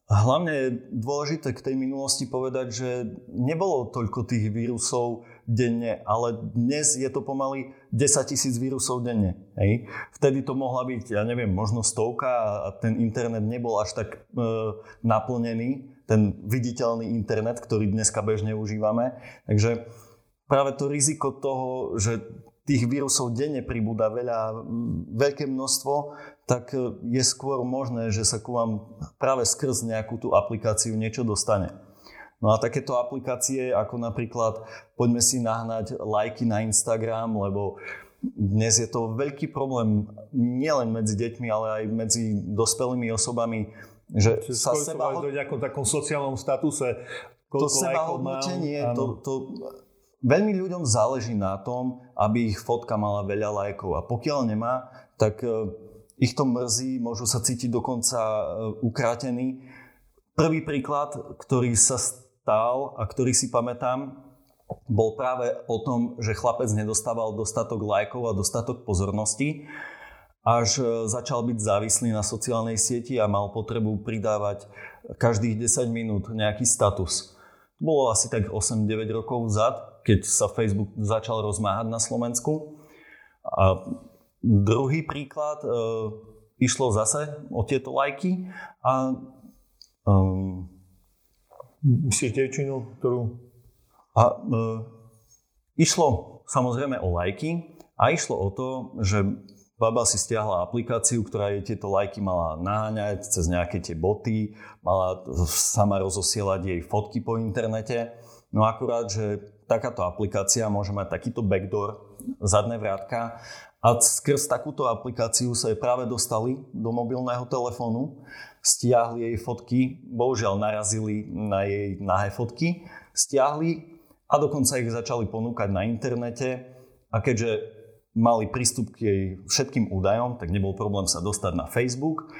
[SPEAKER 2] hlavne je dôležité k tej minulosti povedať, že nebolo toľko tých vírusov denne, ale dnes je to pomaly 10 tisíc vírusov denne. Hej. Vtedy to mohla byť, ja neviem, možno stovka a ten internet nebol až tak e, naplnený, ten viditeľný internet, ktorý dneska bežne užívame. Takže práve to riziko toho, že tých vírusov denne pribúda veľa, veľké množstvo, tak e, je skôr možné, že sa ku vám práve skrz nejakú tú aplikáciu niečo dostane. No a takéto aplikácie ako napríklad poďme si nahnať lajky na Instagram, lebo dnes je to veľký problém nielen medzi deťmi, ale aj medzi dospelými osobami, že
[SPEAKER 1] Čiže sa seba... Ho... do nejakom takom sociálnom statuse.
[SPEAKER 2] To seba hodnotenie, to, to, veľmi ľuďom záleží na tom, aby ich fotka mala veľa lajkov. A pokiaľ nemá, tak e, ich to mrzí, môžu sa cítiť dokonca e, ukrátení. Prvý príklad, ktorý sa stál a ktorý si pamätám, bol práve o tom, že chlapec nedostával dostatok lajkov a dostatok pozornosti, až e, začal byť závislý na sociálnej sieti a mal potrebu pridávať každých 10 minút nejaký status. bolo asi tak 8-9 rokov vzad, keď sa Facebook začal rozmáhať na Slovensku. A druhý príklad, e, išlo zase o tieto lajky a um,
[SPEAKER 1] Myslíš devčinu, ktorú...
[SPEAKER 2] A e, išlo samozrejme o lajky a išlo o to, že baba si stiahla aplikáciu, ktorá jej tieto lajky mala naháňať cez nejaké tie boty, mala sama rozosielať jej fotky po internete. No akurát, že takáto aplikácia môže mať takýto backdoor, zadné vrátka a skrz takúto aplikáciu sa jej práve dostali do mobilného telefónu, stiahli jej fotky, bohužiaľ narazili na jej nahé fotky, stiahli a dokonca ich začali ponúkať na internete a keďže mali prístup k jej všetkým údajom, tak nebol problém sa dostať na Facebook.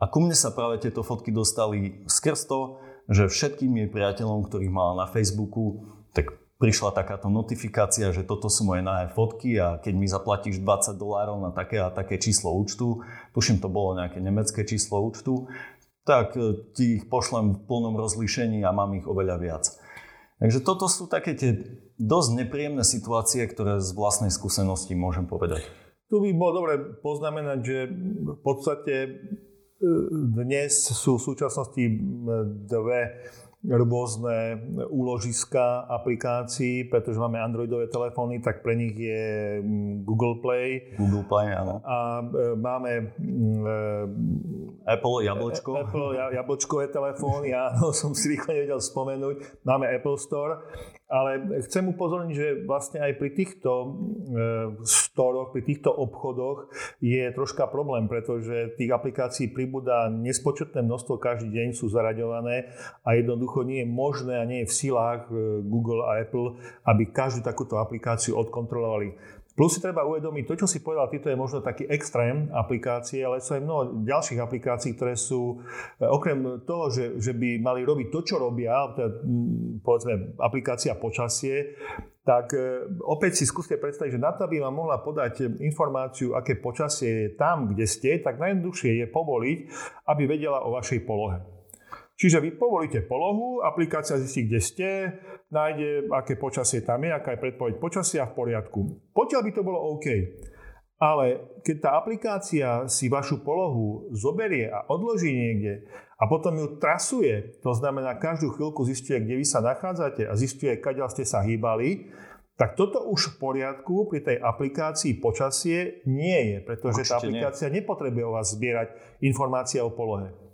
[SPEAKER 2] A ku mne sa práve tieto fotky dostali skrz to, že všetkým jej priateľom, ktorých mala na Facebooku, tak prišla takáto notifikácia, že toto sú moje nahé fotky a keď mi zaplatíš 20 dolárov na také a také číslo účtu, tuším to bolo nejaké nemecké číslo účtu, tak e, ti ich pošlem v plnom rozlíšení a mám ich oveľa viac. Takže toto sú také tie dosť nepríjemné situácie, ktoré z vlastnej skúsenosti môžem povedať.
[SPEAKER 1] Tu by bolo dobre poznamenať, že v podstate e, dnes sú v súčasnosti dve rôzne úložiska aplikácií, pretože máme Androidové telefóny, tak pre nich je Google Play.
[SPEAKER 2] Google Play, áno.
[SPEAKER 1] A e, máme
[SPEAKER 2] Apple jablčko.
[SPEAKER 1] Apple jablčkové telefóny, áno, som si rýchlo nevedel spomenúť. Máme Apple Store. Ale chcem upozorniť, že vlastne aj pri týchto e, storoch, pri týchto obchodoch je troška problém, pretože tých aplikácií pribúda nespočetné množstvo, každý deň sú zaraďované a jednoducho nie je možné a nie je v silách e, Google a Apple, aby každú takúto aplikáciu odkontrolovali. Plus si treba uvedomiť, to, čo si povedal, ty, to je možno taký extrém aplikácie, ale sú aj mnoho ďalších aplikácií, ktoré sú, e, okrem toho, že, že by mali robiť to, čo robia, teda, povedzme aplikácia počasie, tak e, opäť si skúste predstaviť, že na to, aby vám mohla podať informáciu, aké počasie je tam, kde ste, tak najjednoduchšie je povoliť, aby vedela o vašej polohe. Čiže vy povolíte polohu, aplikácia zistí, kde ste, nájde, aké počasie tam je, aká je predpoveď počasia v poriadku. Pokiaľ by to bolo OK. Ale keď tá aplikácia si vašu polohu zoberie a odloží niekde a potom ju trasuje, to znamená každú chvíľku zistuje, kde vy sa nachádzate a zistuje, kadiaľ ste sa hýbali, tak toto už v poriadku pri tej aplikácii počasie nie je, pretože Určite tá aplikácia nie. nepotrebuje o vás zbierať informácie o polohe.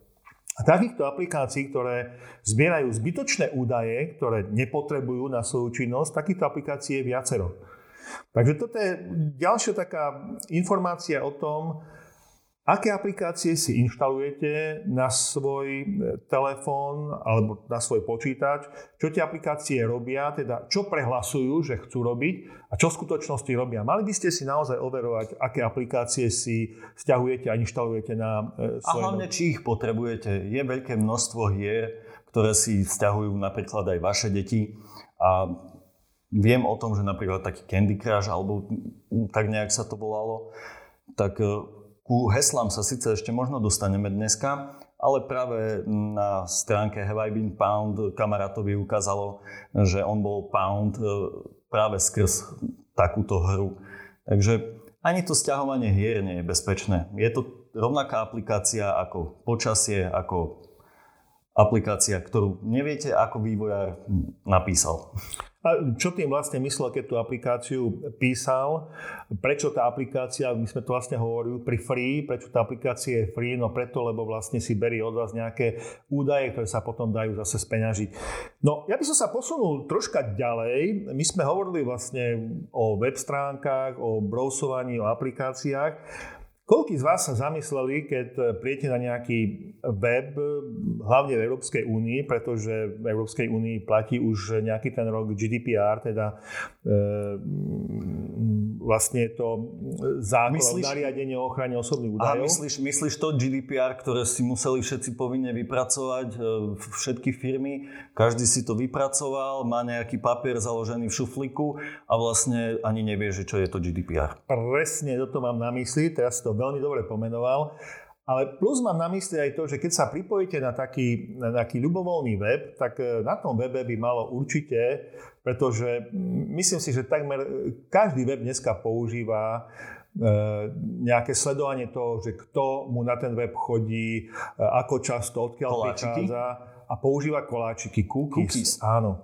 [SPEAKER 1] A takýchto aplikácií, ktoré zbierajú zbytočné údaje, ktoré nepotrebujú na svoju činnosť, takýchto aplikácií je viacero. Takže toto je ďalšia taká informácia o tom, Aké aplikácie si inštalujete na svoj e, telefón alebo na svoj počítač? Čo tie aplikácie robia? Teda čo prehlasujú, že chcú robiť a čo v skutočnosti robia? Mali by ste si naozaj overovať, aké aplikácie si stiahujete a inštalujete na
[SPEAKER 2] e, svoje... A hlavne, či ich potrebujete. Je veľké množstvo hier, ktoré si stiahujú napríklad aj vaše deti a viem o tom, že napríklad taký Candy Crush alebo tak nejak sa to volalo, tak e, ku heslám sa síce ešte možno dostaneme dneska, ale práve na stránke Have I Been Pound kamarátovi ukázalo, že on bol Pound e, práve skrz takúto hru. Takže ani to stiahovanie hier nie je bezpečné. Je to rovnaká aplikácia ako počasie, ako aplikácia, ktorú neviete, ako vývojár napísal.
[SPEAKER 1] A čo tým vlastne myslel, keď tú aplikáciu písal? Prečo tá aplikácia, my sme to vlastne hovorili pri free, prečo tá aplikácia je free? No preto, lebo vlastne si berie od vás nejaké údaje, ktoré sa potom dajú zase speňažiť. No, ja by som sa posunul troška ďalej. My sme hovorili vlastne o web stránkach, o browsovaní, o aplikáciách. Koľký z vás sa zamysleli, keď eh, prijete na nejaký web, hlavne v Európskej únii, pretože v Európskej únii platí už nejaký ten rok GDPR, teda e, vlastne to zákon myslíš, nariadenie o ochrane osobných údajov.
[SPEAKER 2] A myslíš, myslíš to GDPR, ktoré si museli všetci povinne vypracovať, eh, všetky firmy, každý si to vypracoval, má nejaký papier založený v šuflíku a vlastne ani nevie, že čo je to GDPR.
[SPEAKER 1] Presne toto mám na mysli, teraz to veľmi dobre pomenoval. Ale plus mám na mysli aj to, že keď sa pripojíte na taký, na taký ľubovoľný web, tak e, na tom webe by malo určite, pretože myslím si, že takmer každý web dneska používa e, nejaké sledovanie toho, že kto mu na ten web chodí, e, ako často, odkiaľ koláčiky? prichádza a používa koláčiky, cookies. cookies. Áno.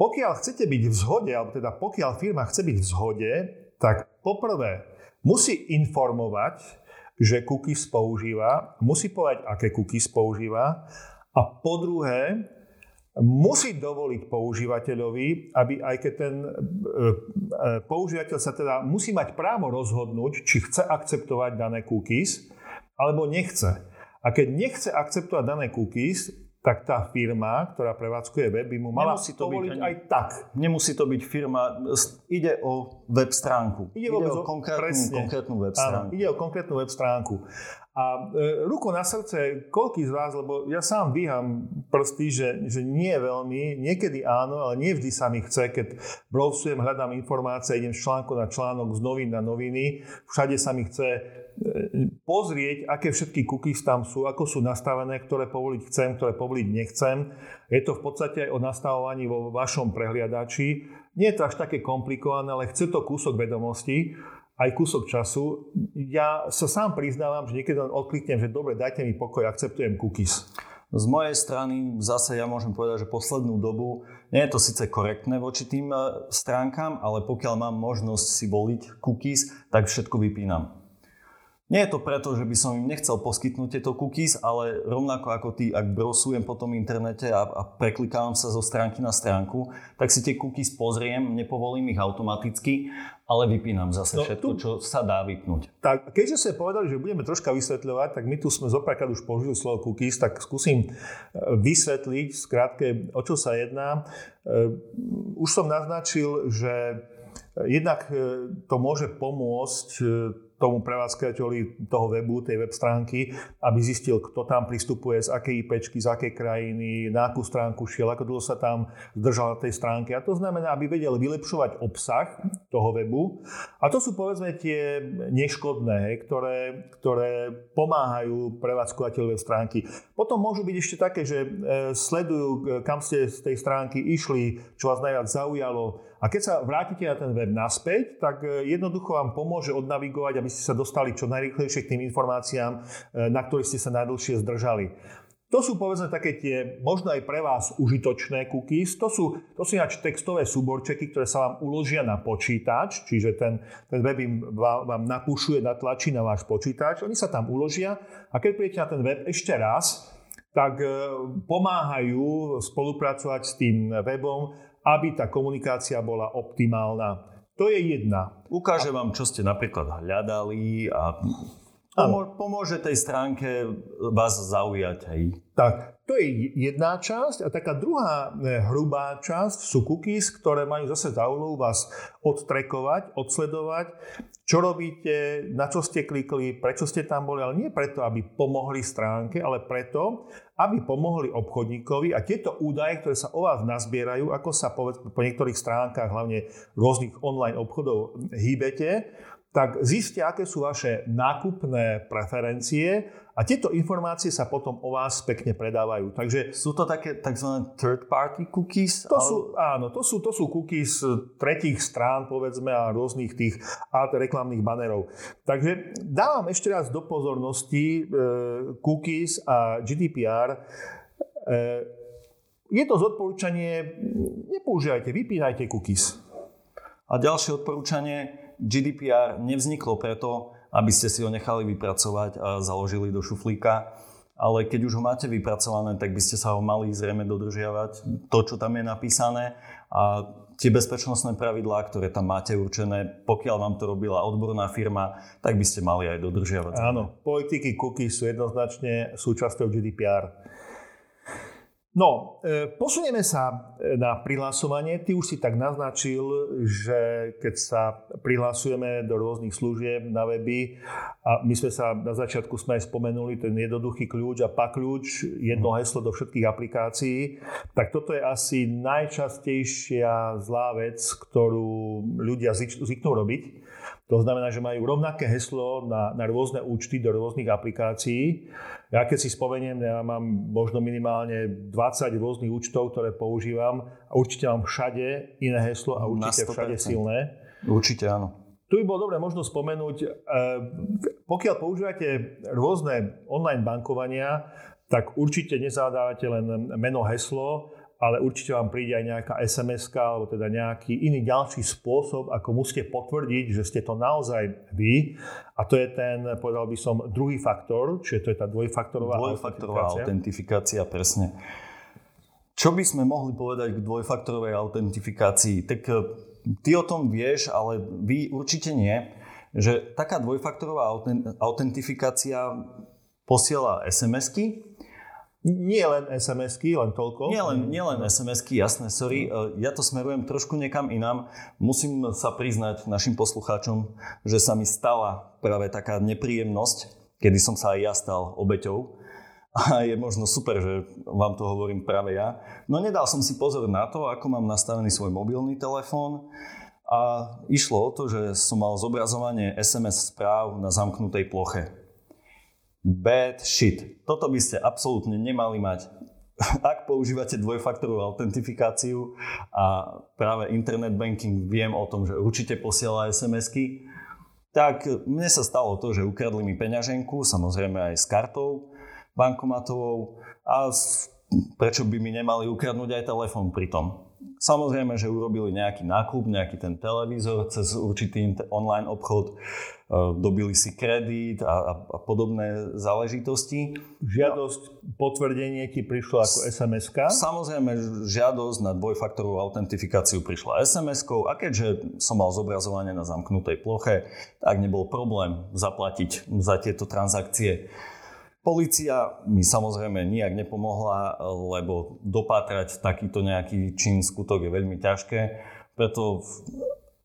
[SPEAKER 1] Pokiaľ chcete byť v zhode, alebo teda pokiaľ firma chce byť v zhode, tak poprvé musí informovať že cookies používa, musí povedať, aké cookies používa a po druhé, musí dovoliť používateľovi, aby aj keď ten e, e, používateľ sa teda musí mať právo rozhodnúť, či chce akceptovať dané cookies, alebo nechce. A keď nechce akceptovať dané cookies, tak tá firma, ktorá prevádzkuje web, by mu mala nemusí to byť aj tak.
[SPEAKER 2] Nemusí to byť firma, ide o web stránku.
[SPEAKER 1] Ide, ide o konkrétnu,
[SPEAKER 2] konkrétnu web stránku.
[SPEAKER 1] Áno, ide o konkrétnu web stránku. A e, ruku na srdce, koľký z vás, lebo ja sám dvíham prsty, že, že nie veľmi, niekedy áno, ale nie vždy sa mi chce, keď browsujem, hľadám informácie, idem z článku na článok, z novín na noviny, všade sa mi chce e, pozrieť, aké všetky cookies tam sú, ako sú nastavené, ktoré povoliť chcem, ktoré povoliť nechcem. Je to v podstate aj o nastavovaní vo vašom prehliadači. Nie je to až také komplikované, ale chce to kúsok vedomostí aj kúsok času. Ja sa sám priznávam, že niekedy len odkliknem, že dobre, dajte mi pokoj, akceptujem cookies.
[SPEAKER 2] Z mojej strany zase ja môžem povedať, že poslednú dobu nie je to síce korektné voči tým e, stránkam, ale pokiaľ mám možnosť si voliť cookies, tak všetko vypínam. Nie je to preto, že by som im nechcel poskytnúť tieto cookies, ale rovnako ako ty, ak brosujem po tom internete a, a preklikávam sa zo stránky na stránku, tak si tie cookies pozriem, nepovolím ich automaticky, ale vypínam zase no, všetko, tu, čo sa dá vypnúť.
[SPEAKER 1] Tak, keďže ste povedali, že budeme troška vysvetľovať, tak my tu sme zopakať už použili slovo cookies, tak skúsim e, vysvetliť skrátke, o čo sa jedná. E, už som naznačil, že jednak e, to môže pomôcť tomu prevádzkateľovi toho webu, tej web stránky, aby zistil, kto tam pristupuje, z akej IPčky, z akej krajiny, na akú stránku šiel, ako dlho sa tam zdržal na tej stránke. A to znamená, aby vedel vylepšovať obsah toho webu. A to sú povedzme tie neškodné, ktoré, ktoré pomáhajú prevádzkovateľ web stránky. Potom môžu byť ešte také, že e, sledujú, kam ste z tej stránky išli, čo vás najviac zaujalo, a keď sa vrátite na ten web naspäť, tak e, jednoducho vám pomôže odnavigovať, aby ste sa dostali čo najrychlejšie k tým informáciám, e, na ktorých ste sa najdlhšie zdržali. To sú povedzme také tie možno aj pre vás užitočné cookies. To sú, to sú ináč textové súborčeky, ktoré sa vám uložia na počítač, čiže ten, ten web im vám, vám natlačí na váš počítač. Oni sa tam uložia a keď príjete na ten web ešte raz, tak e, pomáhajú spolupracovať s tým webom aby tá komunikácia bola optimálna. To je jedna.
[SPEAKER 2] Ukáže vám, čo ste napríklad hľadali a pomôže tej stránke vás zaujať. Hej.
[SPEAKER 1] Tak, to je jedna časť a taká druhá e, hrubá časť sú cookies, ktoré majú zase za vás odtrekovať, odsledovať, čo robíte, na čo ste klikli, prečo ste tam boli, ale nie preto, aby pomohli stránke, ale preto, aby pomohli obchodníkovi a tieto údaje, ktoré sa o vás nazbierajú, ako sa povedz, po niektorých stránkach, hlavne rôznych online obchodov, hýbete, tak zistia, aké sú vaše nákupné preferencie a tieto informácie sa potom o vás pekne predávajú.
[SPEAKER 2] Takže sú to také tzv. third party cookies?
[SPEAKER 1] To ale... sú, áno, to sú, to sú cookies tretích strán, povedzme, a rôznych tých ad reklamných banerov. Takže dávam ešte raz do pozornosti e, cookies a GDPR. E, je to zodporúčanie, nepoužívajte, vypínajte cookies.
[SPEAKER 2] A ďalšie odporúčanie, GDPR nevzniklo preto, aby ste si ho nechali vypracovať a založili do šuflíka, ale keď už ho máte vypracované, tak by ste sa ho mali zrejme dodržiavať, to, čo tam je napísané a tie bezpečnostné pravidlá, ktoré tam máte určené, pokiaľ vám to robila odborná firma, tak by ste mali aj dodržiavať.
[SPEAKER 1] Áno, politiky cookies sú jednoznačne súčasťou GDPR. No, e, posunieme sa e, na prihlasovanie. Ty už si tak naznačil, že keď sa prihlasujeme do rôznych služieb na weby a my sme sa na začiatku sme aj spomenuli ten jednoduchý kľúč a pak kľúč, jedno mhm. heslo do všetkých aplikácií, tak toto je asi najčastejšia zlá vec, ktorú ľudia zvyknú robiť. To znamená, že majú rovnaké heslo na, na rôzne účty do rôznych aplikácií. Ja keď si spomeniem, ja mám možno minimálne 20 rôznych účtov, ktoré používam a určite mám všade iné heslo a určite všade silné.
[SPEAKER 2] Určite áno.
[SPEAKER 1] Tu by bolo dobre možno spomenúť, e, pokiaľ používate rôzne online bankovania, tak určite nezadávate len meno, heslo, ale určite vám príde aj nejaká sms alebo teda nejaký iný ďalší spôsob, ako musíte potvrdiť, že ste to naozaj vy. A to je ten, povedal by som, druhý faktor, čiže to je tá dvojfaktorová,
[SPEAKER 2] dvojfaktorová autentifikácia. autentifikácia. presne. Čo by sme mohli povedať k dvojfaktorovej autentifikácii? Tak e, ty o tom vieš, ale vy určite nie, že taká dvojfaktorová autentifikácia posiela SMS-ky,
[SPEAKER 1] nie len SMS-ky, len toľko.
[SPEAKER 2] Nie len, nie len SMS-ky, jasné, sorry. E, ja to smerujem trošku niekam inám. Musím sa priznať našim poslucháčom, že sa mi stala práve taká nepríjemnosť, kedy som sa aj ja stal obeťou. A je možno super, že vám to hovorím práve ja. No nedal som si pozor na to, ako mám nastavený svoj mobilný telefón. A išlo o to, že som mal zobrazovanie SMS správ na zamknutej ploche. Bad shit. Toto by ste absolútne nemali mať. Ak používate dvojfaktorovú autentifikáciu a práve internet banking viem o tom, že určite posiela SMS-ky, tak mne sa stalo to, že ukradli mi peňaženku, samozrejme aj s kartou bankomatovou a prečo by mi nemali ukradnúť aj telefón pri tom. Samozrejme, že urobili nejaký nákup, nejaký ten televízor cez určitý online obchod, e, dobili si kredit a, a podobné záležitosti.
[SPEAKER 1] Žiadosť, potvrdenie ti prišlo ako sms
[SPEAKER 2] Samozrejme, žiadosť na dvojfaktorovú autentifikáciu prišla SMS-kou a keďže som mal zobrazovanie na zamknutej ploche, tak nebol problém zaplatiť za tieto transakcie. Polícia mi samozrejme nijak nepomohla, lebo dopátrať takýto nejaký čin skutok je veľmi ťažké. Preto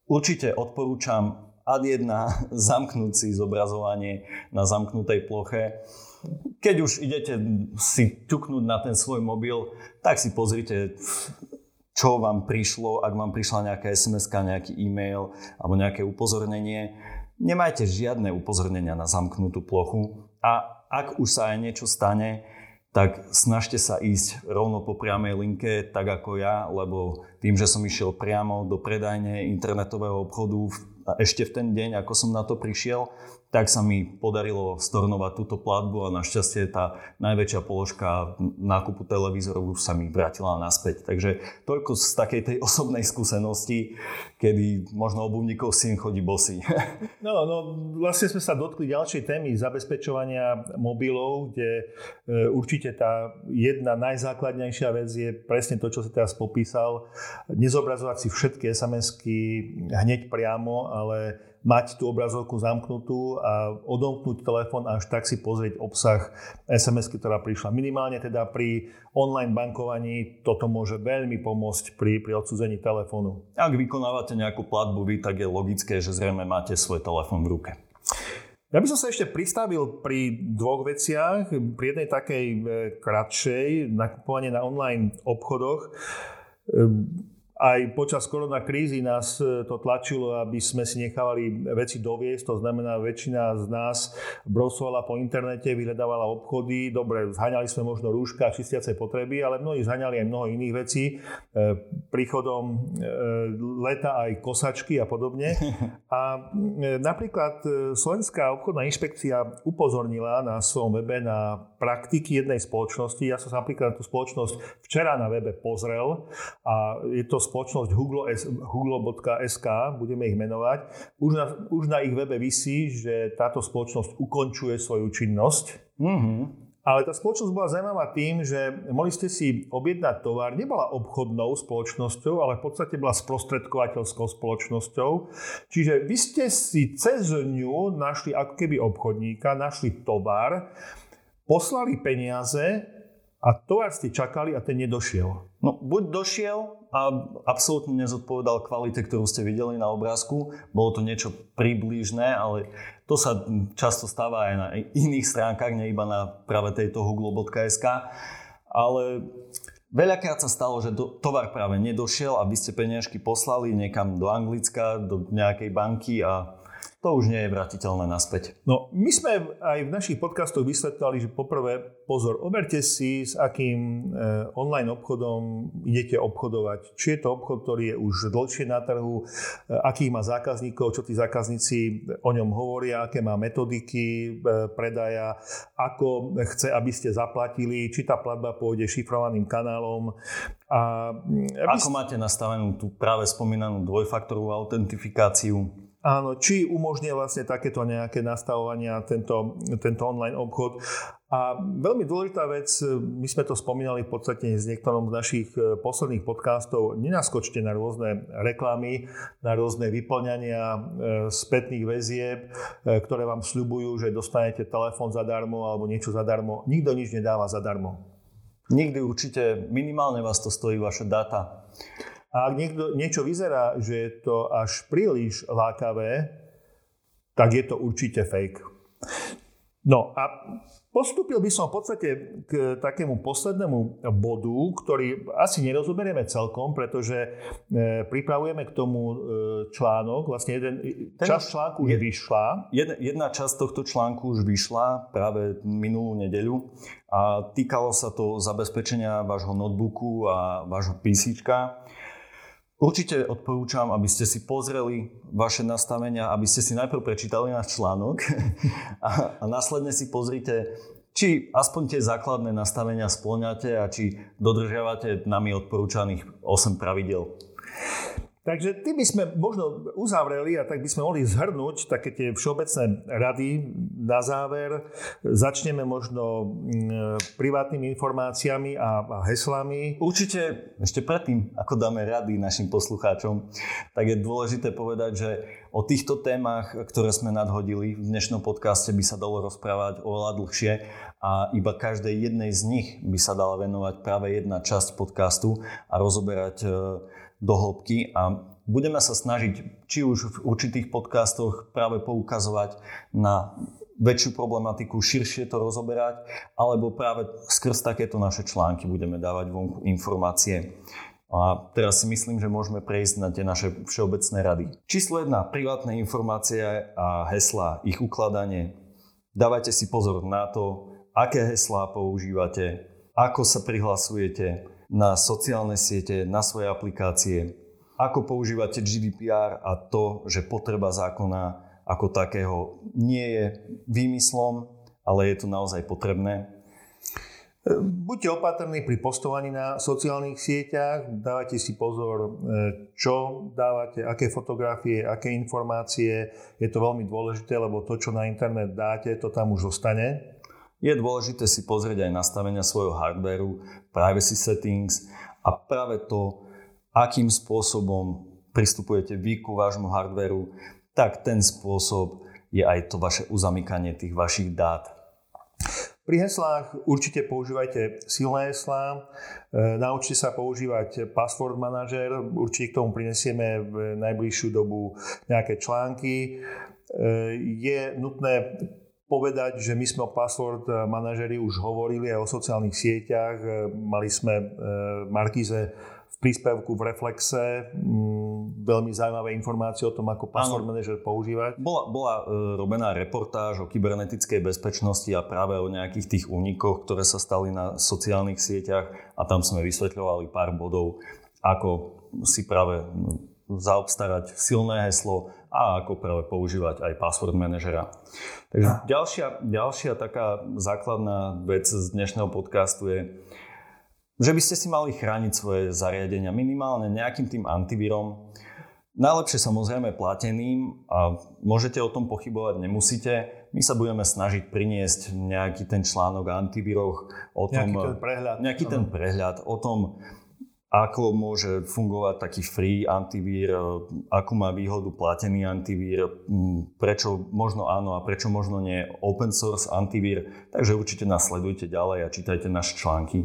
[SPEAKER 2] určite odporúčam ad 1 zamknúť si zobrazovanie na zamknutej ploche. Keď už idete si ťuknúť na ten svoj mobil, tak si pozrite, čo vám prišlo, ak vám prišla nejaká sms nejaký e-mail alebo nejaké upozornenie. Nemajte žiadne upozornenia na zamknutú plochu a ak už sa aj niečo stane, tak snažte sa ísť rovno po priamej linke, tak ako ja, lebo tým, že som išiel priamo do predajne internetového obchodu ešte v ten deň, ako som na to prišiel, tak sa mi podarilo stornovať túto platbu a našťastie tá najväčšia položka nákupu televízorov už sa mi vrátila naspäť. Takže toľko z takej tej osobnej skúsenosti, kedy možno obuvníkov syn chodí bosý.
[SPEAKER 1] No, no, vlastne sme sa dotkli ďalšej témy zabezpečovania mobilov, kde e, určite tá jedna najzákladnejšia vec je presne to, čo si teraz popísal. Nezobrazovať si všetky SMS-ky hneď priamo, ale mať tú obrazovku zamknutú a odomknúť telefón a až tak si pozrieť obsah sms ktorá prišla. Minimálne teda pri online bankovaní toto môže veľmi pomôcť pri, pri odsudzení telefónu.
[SPEAKER 2] Ak vykonávate nejakú platbu vy, tak je logické, že zrejme máte svoj telefón v ruke.
[SPEAKER 1] Ja by som sa ešte pristavil pri dvoch veciach. Pri jednej takej e, kratšej, nakupovanie na online obchodoch e, aj počas korona krízy nás e, to tlačilo, aby sme si nechávali veci doviesť. To znamená, väčšina z nás brosovala po internete, vyhľadávala obchody. Dobre, zhaňali sme možno rúška, čistiace potreby, ale mnohí zhaňali aj mnoho iných vecí. E, príchodom e, leta aj kosačky a podobne. A napríklad Slovenská obchodná inšpekcia upozornila na svojom webe na praktiky jednej spoločnosti. Ja som sa napríklad na tú spoločnosť včera na webe pozrel a je to spoločnosť huglo.sk, budeme ich menovať, už na, už na ich webe vysí, že táto spoločnosť ukončuje svoju činnosť. Mm-hmm. Ale tá spoločnosť bola zaujímavá tým, že mohli ste si objednať tovar, nebola obchodnou spoločnosťou, ale v podstate bola sprostredkovateľskou spoločnosťou. Čiže vy ste si cez ňu našli ako keby obchodníka, našli tovar, poslali peniaze a tovar ste čakali a ten nedošiel.
[SPEAKER 2] No, buď došiel, a absolútne nezodpovedal kvalite, ktorú ste videli na obrázku. Bolo to niečo približné, ale to sa často stáva aj na iných stránkach, nie iba na práve tejto huglo.sk. Ale veľakrát sa stalo, že tovar práve nedošiel a vy ste peniažky poslali niekam do Anglicka, do nejakej banky a to už nie je vratiteľné naspäť.
[SPEAKER 1] No, my sme aj v našich podcastoch vysvetlali, že poprvé, pozor, oberte si, s akým e, online obchodom idete obchodovať. Či je to obchod, ktorý je už dlhšie na trhu, e, akých má zákazníkov, čo tí zákazníci o ňom hovoria, aké má metodiky e, predaja, ako chce, aby ste zaplatili, či tá platba pôjde šifrovaným kanálom.
[SPEAKER 2] A, aby... Ako máte nastavenú tú práve spomínanú dvojfaktorovú autentifikáciu?
[SPEAKER 1] Áno, či umožňuje vlastne takéto nejaké nastavovania, tento, tento online obchod. A veľmi dôležitá vec, my sme to spomínali v podstate z niektorom z našich e, posledných podcastov, nenaskočte na rôzne reklamy, na rôzne vyplňania e, spätných väzieb, e, ktoré vám sľubujú, že dostanete telefón zadarmo alebo niečo zadarmo. Nikto nič nedáva zadarmo.
[SPEAKER 2] Nikdy určite minimálne vás to stojí vaše dáta.
[SPEAKER 1] A ak niekto, niečo vyzerá, že je to až príliš lákavé, tak je to určite fake. No a postúpil by som v podstate k takému poslednému bodu, ktorý asi nerozoberieme celkom, pretože e, pripravujeme k tomu e, článok. Vlastne jeden Ten časť článku už vyšla.
[SPEAKER 2] Jedna, jedna časť tohto článku už vyšla práve minulú nedeľu a týkalo sa to zabezpečenia vášho notebooku a vášho písička. Určite odporúčam, aby ste si pozreli vaše nastavenia, aby ste si najprv prečítali náš článok a, a následne si pozrite, či aspoň tie základné nastavenia splňate a či dodržiavate nami odporúčaných 8 pravidel.
[SPEAKER 1] Takže tým by sme možno uzavreli a tak by sme mohli zhrnúť také tie všeobecné rady na záver. Začneme možno mm, privátnymi informáciami a, heslami.
[SPEAKER 2] Určite ešte predtým, ako dáme rady našim poslucháčom, tak je dôležité povedať, že o týchto témach, ktoré sme nadhodili v dnešnom podcaste, by sa dalo rozprávať oveľa dlhšie a iba každej jednej z nich by sa dala venovať práve jedna časť podcastu a rozoberať e, do hĺbky a budeme sa snažiť či už v určitých podcastoch práve poukazovať na väčšiu problematiku, širšie to rozoberať, alebo práve skrz takéto naše články budeme dávať vonku informácie. A teraz si myslím, že môžeme prejsť na tie naše všeobecné rady. Číslo 1. Privátne informácie a hesla, ich ukladanie. Dávajte si pozor na to, aké heslá používate, ako sa prihlasujete, na sociálne siete, na svoje aplikácie, ako používate GDPR a to, že potreba zákona ako takého nie je výmyslom, ale je to naozaj potrebné.
[SPEAKER 1] Buďte opatrní pri postovaní na sociálnych sieťach, dávajte si pozor, e, čo dávate, aké fotografie, aké informácie. Je to veľmi dôležité, lebo to, čo na internet dáte, to tam už zostane
[SPEAKER 2] je dôležité si pozrieť aj nastavenia svojho hardwareu, privacy settings a práve to, akým spôsobom pristupujete vy ku vášmu hardwareu, tak ten spôsob je aj to vaše uzamykanie tých vašich dát.
[SPEAKER 1] Pri heslách určite používajte silné heslá, e, naučte sa používať password manažer, určite k tomu prinesieme v najbližšiu dobu nejaké články. E, je nutné povedať, že my sme o password manažeri už hovorili aj o sociálnych sieťach. E, mali sme e, Markize v príspevku v Reflexe mm, veľmi zaujímavé informácie o tom, ako password manager používať.
[SPEAKER 2] Bola, bola robená reportáž o kybernetickej bezpečnosti a práve o nejakých tých únikoch, ktoré sa stali na sociálnych sieťach a tam sme vysvetľovali pár bodov, ako si práve zaobstarať silné heslo a ako práve používať aj password manažera. Takže ďalšia, ďalšia taká základná vec z dnešného podcastu je, že by ste si mali chrániť svoje zariadenia minimálne nejakým tým antivírom. Najlepšie samozrejme plateným a môžete o tom pochybovať, nemusíte. My sa budeme snažiť priniesť nejaký ten článok o antivíroch, o
[SPEAKER 1] tom, nejaký ten prehľad,
[SPEAKER 2] nejaký ten prehľad o tom, ako môže fungovať taký free antivír, e, akú má výhodu platený antivír, prečo možno áno a prečo možno nie open source antivír. Takže určite nás sledujte ďalej a čítajte naše články.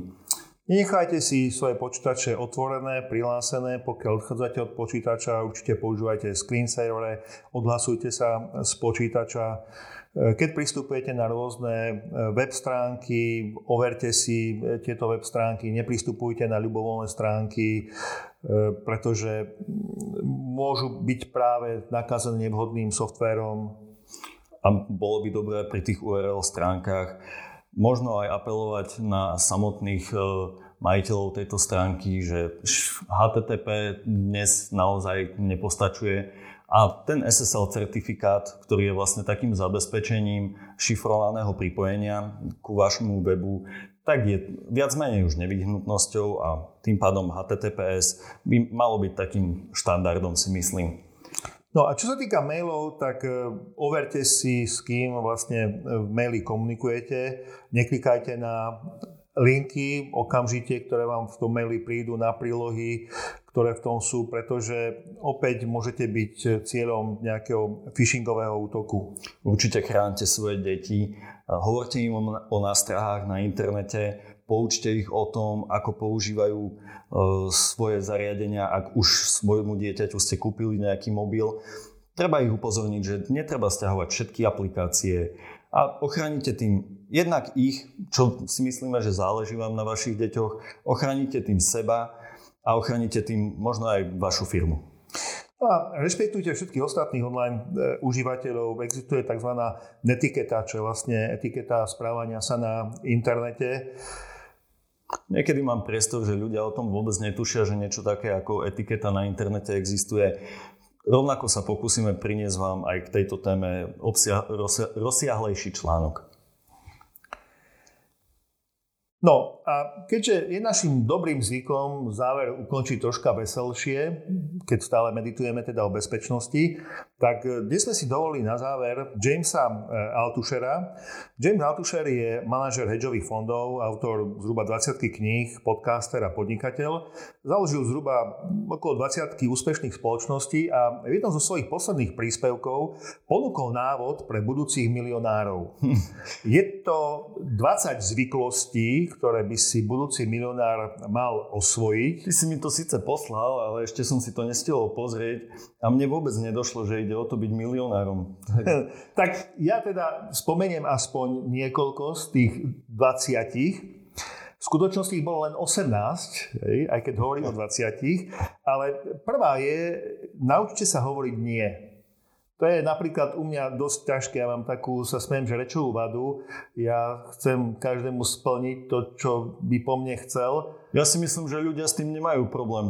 [SPEAKER 1] Nenechajte si svoje počítače otvorené, prihlásené, pokiaľ odchádzate od počítača, určite používajte screensavere, odhlasujte sa z počítača, keď pristupujete na rôzne e, web stránky, overte si e, tieto web stránky, nepristupujte na ľubovoľné stránky, pretože môžu byť práve nakazené nevhodným softvérom.
[SPEAKER 2] A bolo by dobré pri tých URL stránkach možno aj apelovať na samotných e, majiteľov tejto stránky, že HTTP dnes naozaj nepostačuje a ten SSL certifikát, ktorý je vlastne takým zabezpečením šifrovaného pripojenia ku vašemu webu, tak je viac menej už nevyhnutnosťou a tým pádom HTTPS by malo byť takým štandardom, si myslím.
[SPEAKER 1] No a čo sa týka mailov, tak e, overte si, s kým vlastne v maili komunikujete. Neklikajte na linky okamžite, ktoré vám v tom maili prídu na prílohy, ktoré v tom sú, pretože opäť môžete byť cieľom nejakého phishingového útoku.
[SPEAKER 2] Určite chránte svoje deti, hovorte im o nástrahách na internete, poučte ich o tom, ako používajú e, svoje zariadenia, ak už svojmu dieťaťu ste kúpili nejaký mobil. Treba ich upozorniť, že netreba stiahovať všetky aplikácie, a ochránite tým jednak ich, čo si myslíme, že záleží vám na vašich deťoch, ochránite tým seba a ochránite tým možno aj vašu firmu.
[SPEAKER 1] No a rešpektujte všetkých ostatných online e, užívateľov. Existuje tzv. netiketa, čo je vlastne etiketa správania sa na internete.
[SPEAKER 2] Niekedy mám priestor, že ľudia o tom vôbec netušia, že niečo také ako etiketa na internete existuje. Rovnako sa pokúsime priniesť vám aj k tejto téme obsia- rozsiahlejší článok.
[SPEAKER 1] No a keďže je našim dobrým zvykom záver ukončiť troška veselšie, keď stále meditujeme teda o bezpečnosti, tak dnes sme si dovolili na záver Jamesa e, Altušera. James Altušer je manažer hedžových fondov, autor zhruba 20 kníh, podcaster a podnikateľ. Založil zhruba okolo 20 úspešných spoločností a v jednom zo svojich posledných príspevkov ponúkol návod pre budúcich milionárov. Je to 20 zvyklostí, ktoré by si budúci milionár mal osvojiť.
[SPEAKER 2] Ty si mi to síce poslal, ale ešte som si to nestihol pozrieť a mne vôbec nedošlo, že ide o to byť milionárom.
[SPEAKER 1] tak ja teda spomeniem aspoň niekoľko z tých 20. V skutočnosti ich bolo len 18, hej, aj keď hovorím o 20, ale prvá je, naučte sa hovoriť nie. To je napríklad u mňa dosť ťažké, ja mám takú, sa smiem, že rečovú vadu. Ja chcem každému splniť to, čo by po mne chcel.
[SPEAKER 2] Ja si myslím, že ľudia s tým nemajú problém.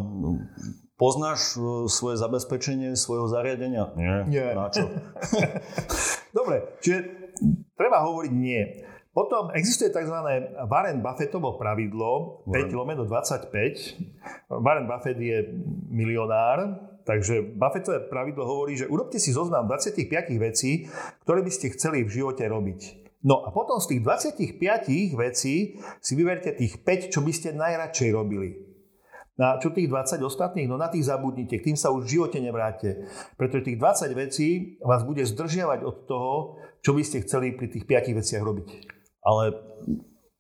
[SPEAKER 2] Poznáš e, svoje zabezpečenie svojho zariadenia?
[SPEAKER 1] Nie. nie.
[SPEAKER 2] Na čo?
[SPEAKER 1] Dobre, čiže treba hovoriť nie. Potom existuje tzv. Warren Buffettovo pravidlo 5 lomeno 25. Warren Buffett je milionár, Takže Buffettové pravidlo hovorí, že urobte si zoznam 25 vecí, ktoré by ste chceli v živote robiť. No a potom z tých 25 vecí si vyberte tých 5, čo by ste najradšej robili. Na čo tých 20 ostatných? No na tých zabudnite, k tým sa už v živote nevráte. Pretože tých 20 vecí vás bude zdržiavať od toho, čo by ste chceli pri tých 5 veciach robiť.
[SPEAKER 2] Ale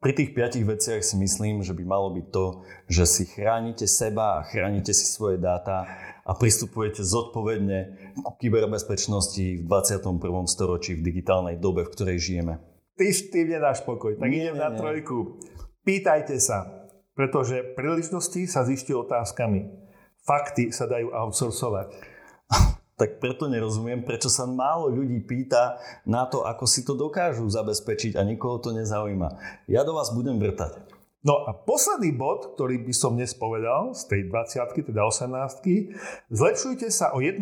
[SPEAKER 2] pri tých piatich veciach si myslím, že by malo byť to, že si chránite seba a chránite si svoje dáta a pristupujete zodpovedne k kyberbezpečnosti v 21. storočí v digitálnej dobe, v ktorej žijeme.
[SPEAKER 1] Ty s tým nedáš pokoj, tak nie, idem nie, na trojku. Pýtajte sa, pretože príležitosti sa zistujú otázkami. Fakty sa dajú outsourcovať
[SPEAKER 2] tak preto nerozumiem, prečo sa málo ľudí pýta na to, ako si to dokážu zabezpečiť a nikoho to nezaujíma. Ja do vás budem vrtať.
[SPEAKER 1] No a posledný bod, ktorý by som dnes povedal z tej 20 teda 18 zlepšujte sa o 1%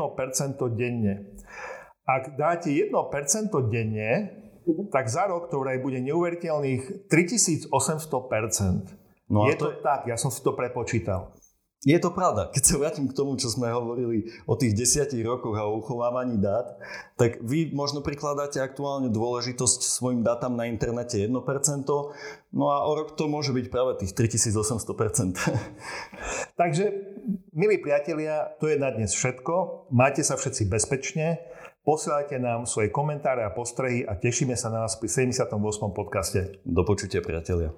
[SPEAKER 1] denne. Ak dáte 1% denne, tak za rok to vraj bude neuveriteľných 3800%. No je to, to tak, ja som si to prepočítal.
[SPEAKER 2] Je to pravda. Keď sa vrátim k tomu, čo sme hovorili o tých desiatich rokoch a o uchovávaní dát, tak vy možno prikladáte aktuálne dôležitosť svojim dátam na internete 1%, no a o rok to môže byť práve tých 3800%.
[SPEAKER 1] Takže, milí priatelia, to je na dnes všetko. Majte sa všetci bezpečne, posielajte nám svoje komentáre a postrehy a tešíme sa na vás pri 78. podcaste.
[SPEAKER 2] Do počutia, priatelia.